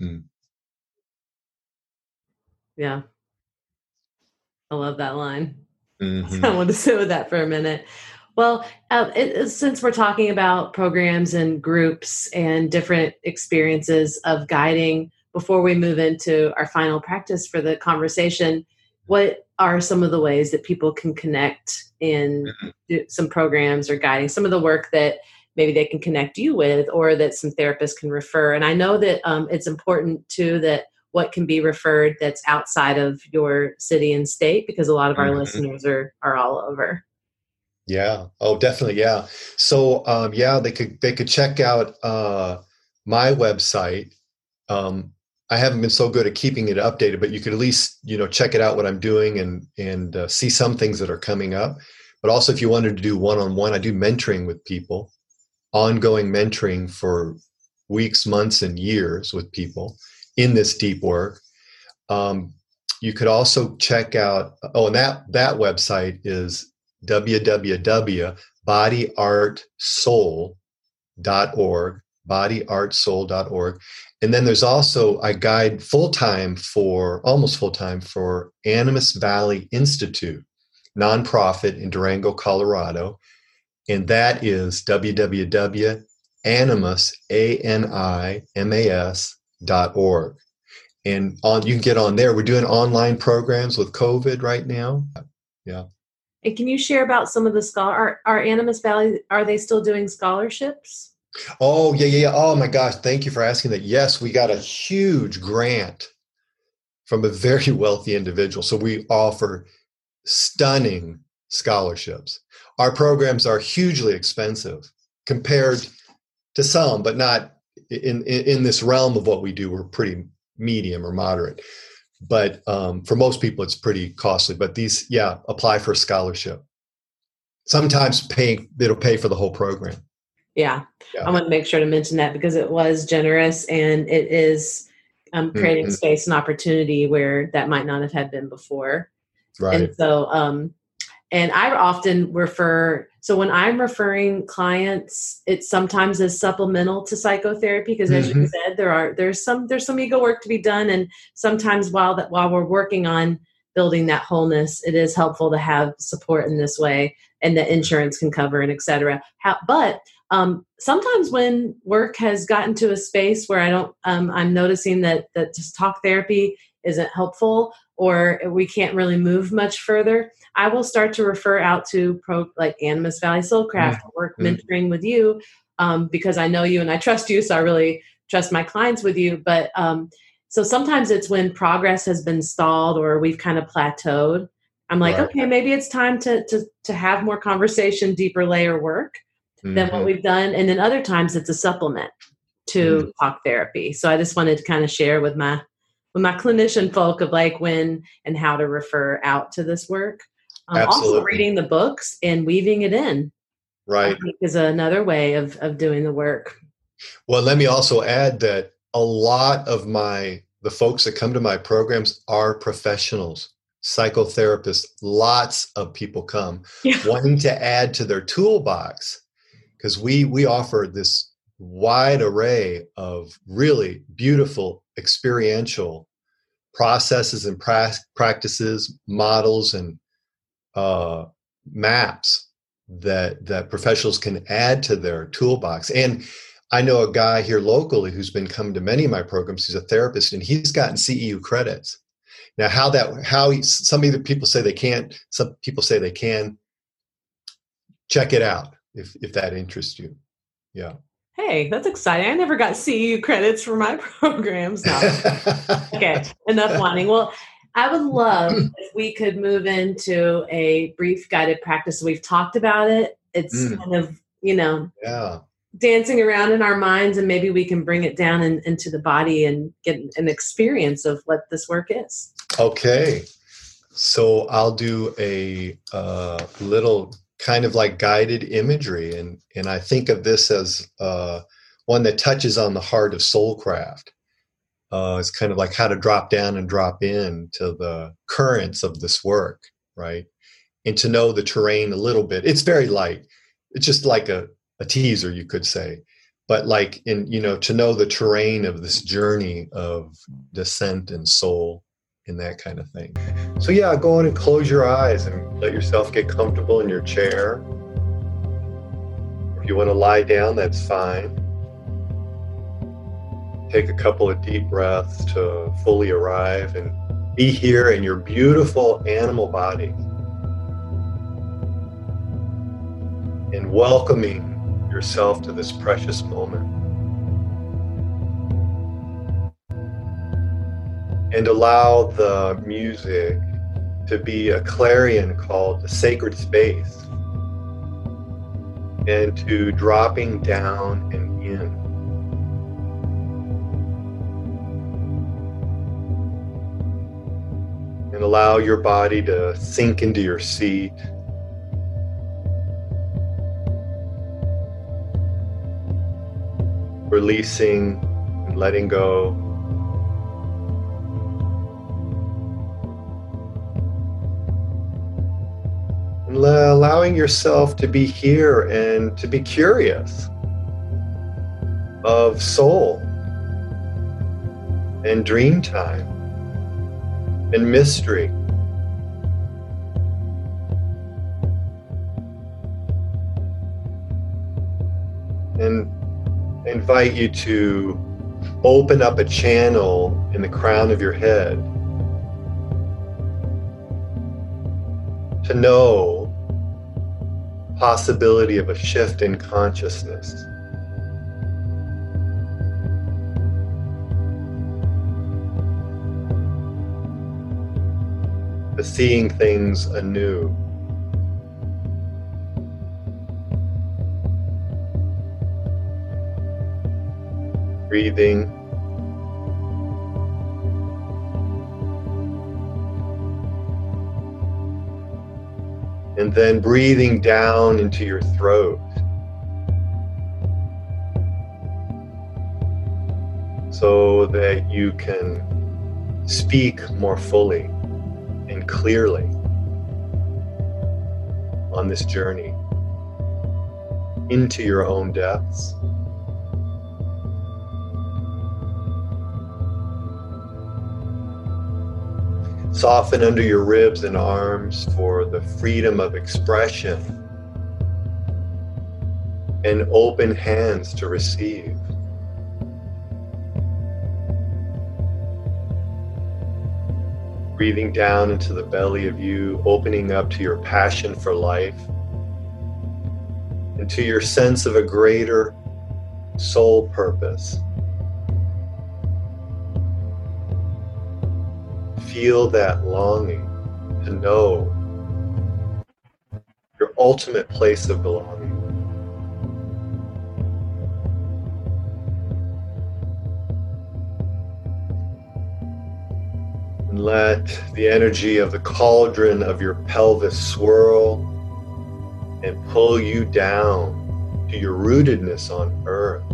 Mm. Yeah. I love that line. Mm-hmm. I want to sit with that for a minute. Well, uh, it, since we're talking about programs and groups and different experiences of guiding, before we move into our final practice for the conversation, what are some of the ways that people can connect in mm-hmm. some programs or guiding some of the work that maybe they can connect you with or that some therapists can refer and i know that um, it's important too that what can be referred that's outside of your city and state because a lot of our mm-hmm. listeners are are all over. Yeah. Oh definitely yeah. So um, yeah they could they could check out uh, my website. Um, I haven't been so good at keeping it updated, but you could at least you know check it out what I'm doing and and uh, see some things that are coming up. But also, if you wanted to do one on one, I do mentoring with people, ongoing mentoring for weeks, months, and years with people in this deep work. Um, you could also check out, oh, and that, that website is www.bodyartsoul.org, bodyartsoul.org. And then there's also, I guide full time for, almost full time for Animas Valley Institute, nonprofit in Durango, Colorado. And that is www.animas, A-N-I-M-A-S org. And on you can get on there. We're doing online programs with covid right now. Yeah. And can you share about some of the scholar are, are animas valley are they still doing scholarships? Oh yeah, yeah yeah. Oh my gosh. Thank you for asking that. Yes we got a huge grant from a very wealthy individual. So we offer stunning scholarships. Our programs are hugely expensive compared to some but not in, in, in this realm of what we do we're pretty medium or moderate. But um, for most people, it's pretty costly. But these, yeah, apply for a scholarship. Sometimes paying it'll pay for the whole program. Yeah. yeah. I want to make sure to mention that because it was generous and it is um, creating mm-hmm. space and opportunity where that might not have had been before. Right. And so, um, and I often refer so when I'm referring clients, it's sometimes as supplemental to psychotherapy because as mm-hmm. you said, there are there's some there's some ego work to be done, and sometimes while that while we're working on building that wholeness, it is helpful to have support in this way, and that insurance can cover and etc. But um, sometimes when work has gotten to a space where I don't, um, I'm noticing that that just talk therapy isn't helpful, or we can't really move much further I will start to refer out to pro like Animas Valley Soulcraft mm-hmm. work mentoring with you um, because I know you and I trust you, so I really trust my clients with you. But um, so sometimes it's when progress has been stalled or we've kind of plateaued. I'm like, right. okay, maybe it's time to to to have more conversation, deeper layer work mm-hmm. than what mm-hmm. we've done. And then other times it's a supplement to mm-hmm. talk therapy. So I just wanted to kind of share with my with my clinician folk of like when and how to refer out to this work. Um, also, reading the books and weaving it in, right, is another way of of doing the work. Well, let me also add that a lot of my the folks that come to my programs are professionals, psychotherapists. Lots of people come yeah. wanting to add to their toolbox because we we offer this wide array of really beautiful experiential processes and pra- practices, models, and uh, maps that that professionals can add to their toolbox. And I know a guy here locally who's been coming to many of my programs. He's a therapist, and he's gotten CEU credits. Now, how that how some of the people say they can't, some people say they can. Check it out if if that interests you. Yeah. Hey, that's exciting. I never got CEU credits for my programs. No. okay, enough whining. Well, I would love if we could move into a brief guided practice. We've talked about it. It's mm. kind of, you know, yeah. dancing around in our minds, and maybe we can bring it down in, into the body and get an experience of what this work is. Okay. So I'll do a uh, little kind of like guided imagery, and, and I think of this as uh, one that touches on the heart of soulcraft uh, it's kind of like how to drop down and drop in to the currents of this work, right? And to know the terrain a little bit. It's very light. It's just like a, a teaser, you could say. But like in, you know, to know the terrain of this journey of descent and soul and that kind of thing. So yeah, go on and close your eyes and let yourself get comfortable in your chair. If you want to lie down, that's fine take a couple of deep breaths to fully arrive and be here in your beautiful animal body. And welcoming yourself to this precious moment. And allow the music to be a clarion call to sacred space and to dropping down and in. and allow your body to sink into your seat. releasing and letting go. Allowing yourself to be here and to be curious of soul and dream time and mystery. And invite you to open up a channel in the crown of your head to know possibility of a shift in consciousness. The seeing things anew. Breathing. Then breathing down into your throat. So that you can speak more fully and clearly on this journey into your own depths. Soften under your ribs and arms for the freedom of expression and open hands to receive. breathing down into the belly of you, opening up to your passion for life and to your sense of a greater soul purpose. Feel that longing to know your ultimate place of belonging. And let the energy of the cauldron of your pelvis swirl and pull you down to your rootedness on earth.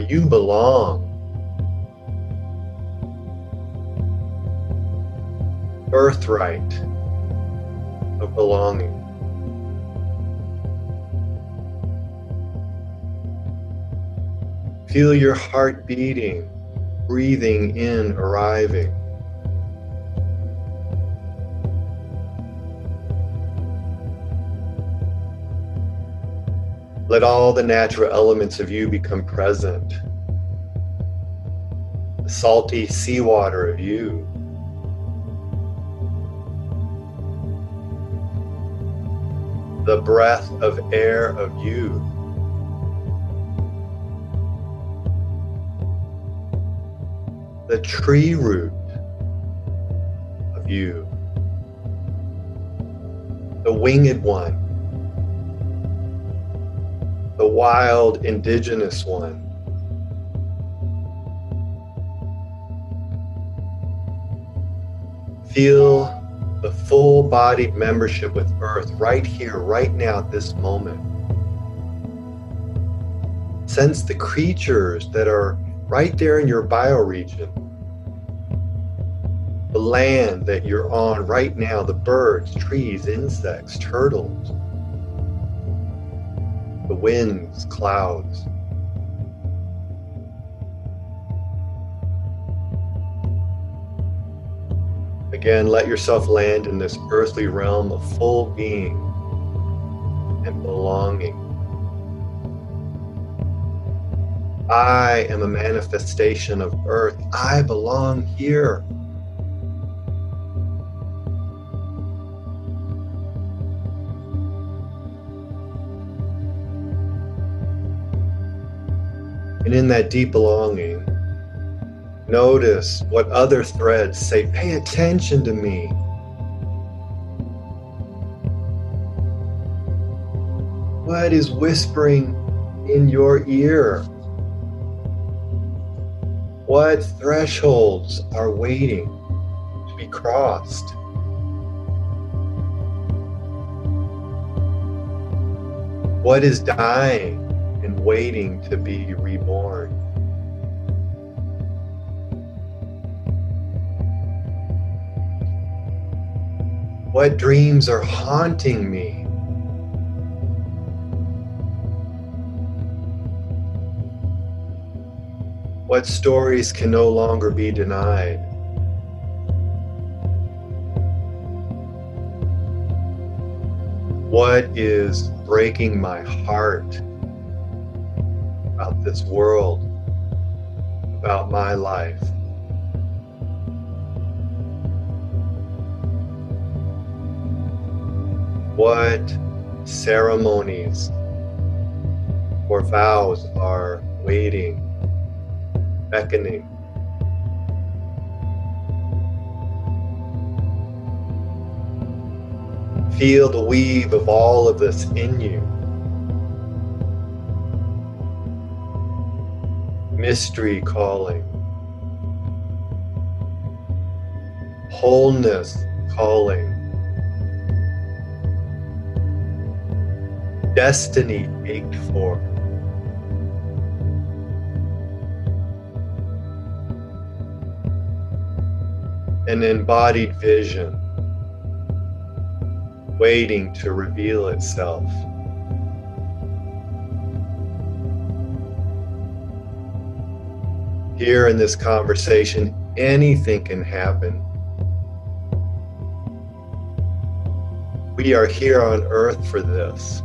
Where you belong. Birthright of belonging. Feel your heart beating, breathing in, arriving. Let all the natural elements of you become present. The salty seawater of you. The breath of air of you. the tree root of you, the winged one, the wild indigenous one. Feel the full bodied membership with Earth right here, right now, at this moment. Sense the creatures that are right there in your bioregion. The land that you're on right now, the birds, trees, insects, turtles, winds, clouds. Again, let yourself land in this earthly realm of full being and belonging. I am a manifestation of earth. I belong here. And in that deep belonging, notice what other threads say, pay attention to me. What is whispering in your ear? What thresholds are waiting to be crossed? What is dying waiting to be reborn? What dreams are haunting me? What stories can no longer be denied? What is breaking my heart about this world, about my life? What ceremonies or vows are waiting, beckoning? Feel the weave of all of this in you. Mystery calling. Wholeness calling. Destiny ached for. An embodied vision waiting to reveal itself. Here in this conversation, anything can happen. We are here on earth for this.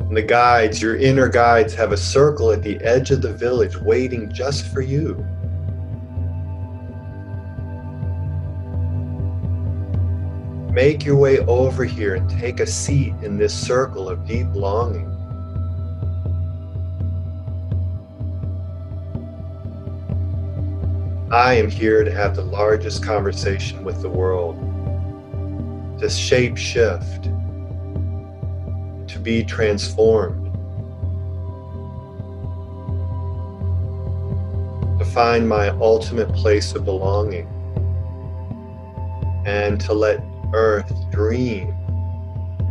And the guides, your inner guides, have a circle at the edge of the village waiting just for you. Make your way over here and take a seat in this circle of deep longing. I am here to have the largest conversation with the world, to shape shift, to be transformed, to find my ultimate place of belonging, and to let earth dream,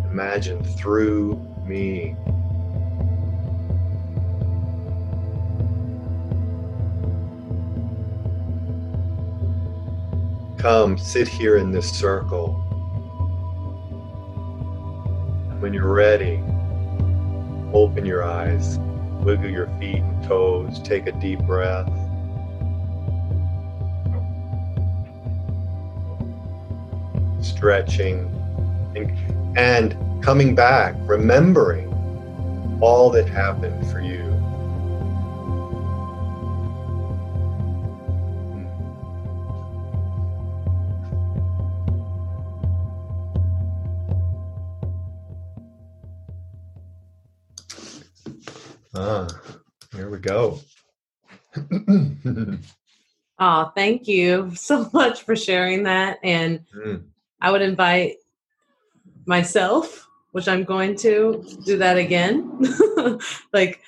imagine through me. Come, sit here in this circle. When you're ready, open your eyes, wiggle your feet and toes, take a deep breath. Stretching, and, and coming back, remembering all that happened for you. Ah, here we go. oh, thank you so much for sharing that. And mm. I would invite myself, which I'm going to do that again, like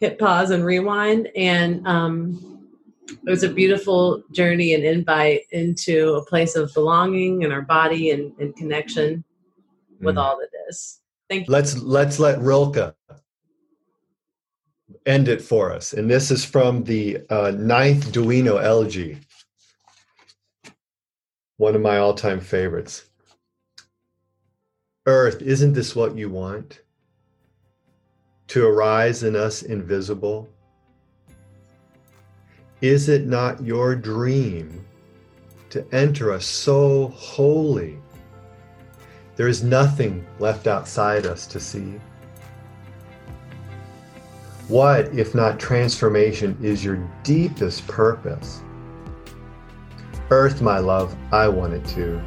hit pause and rewind. And um, it was a beautiful journey and invite into a place of belonging in our body and, and connection with mm. all that is. Thank you. Let's let's let Rilke end it for us. And this is from the uh, ninth Duino elegy one of my all time favorites. Earth, isn't this what you want? To arise in us invisible? Is it not your dream to enter us so wholly? There is nothing left outside us to see. What, if not transformation, is your deepest purpose? Earth, my love, I want it to.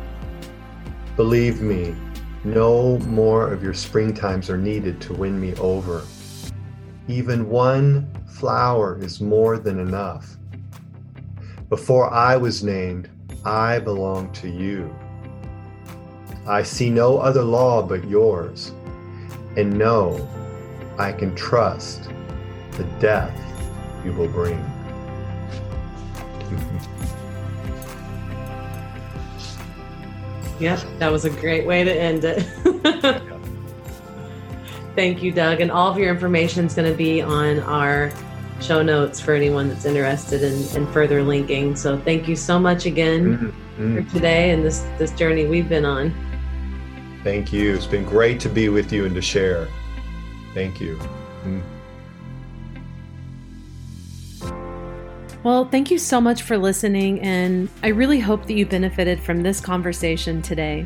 Believe me, no more of your springtimes are needed to win me over. Even one flower is more than enough. Before I was named, I belong to you. I see no other law but yours, and know I can trust the death you will bring. Yep, that was a great way to end it. Thank you, Doug. And all of your information is going to be on our show notes for anyone that's interested in, in further linking. So thank you so much again mm-hmm. for today and this, this journey we've been on. Thank you. It's been great to be with you and to share. Thank you. Mm. Well, thank you so much for listening, and I really hope that you benefited from this conversation today.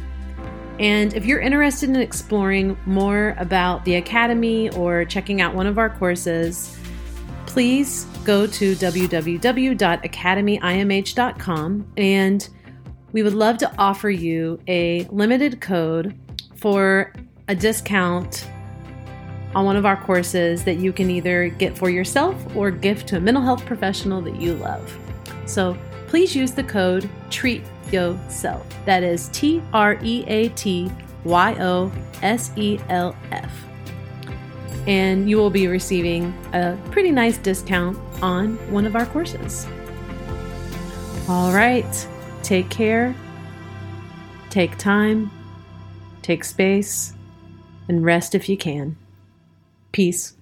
And if you're interested in exploring more about the Academy or checking out one of our courses, please go to www.academyimh.com and we would love to offer you a limited code for a discount on one of our courses that you can either get for yourself or gift to a mental health professional that you love. So please use the code TREAT YOSELF. That is T R E A T Y O S E L F. And you will be receiving a pretty nice discount on one of our courses. All right, take care, take time, take space, and rest if you can. Peace.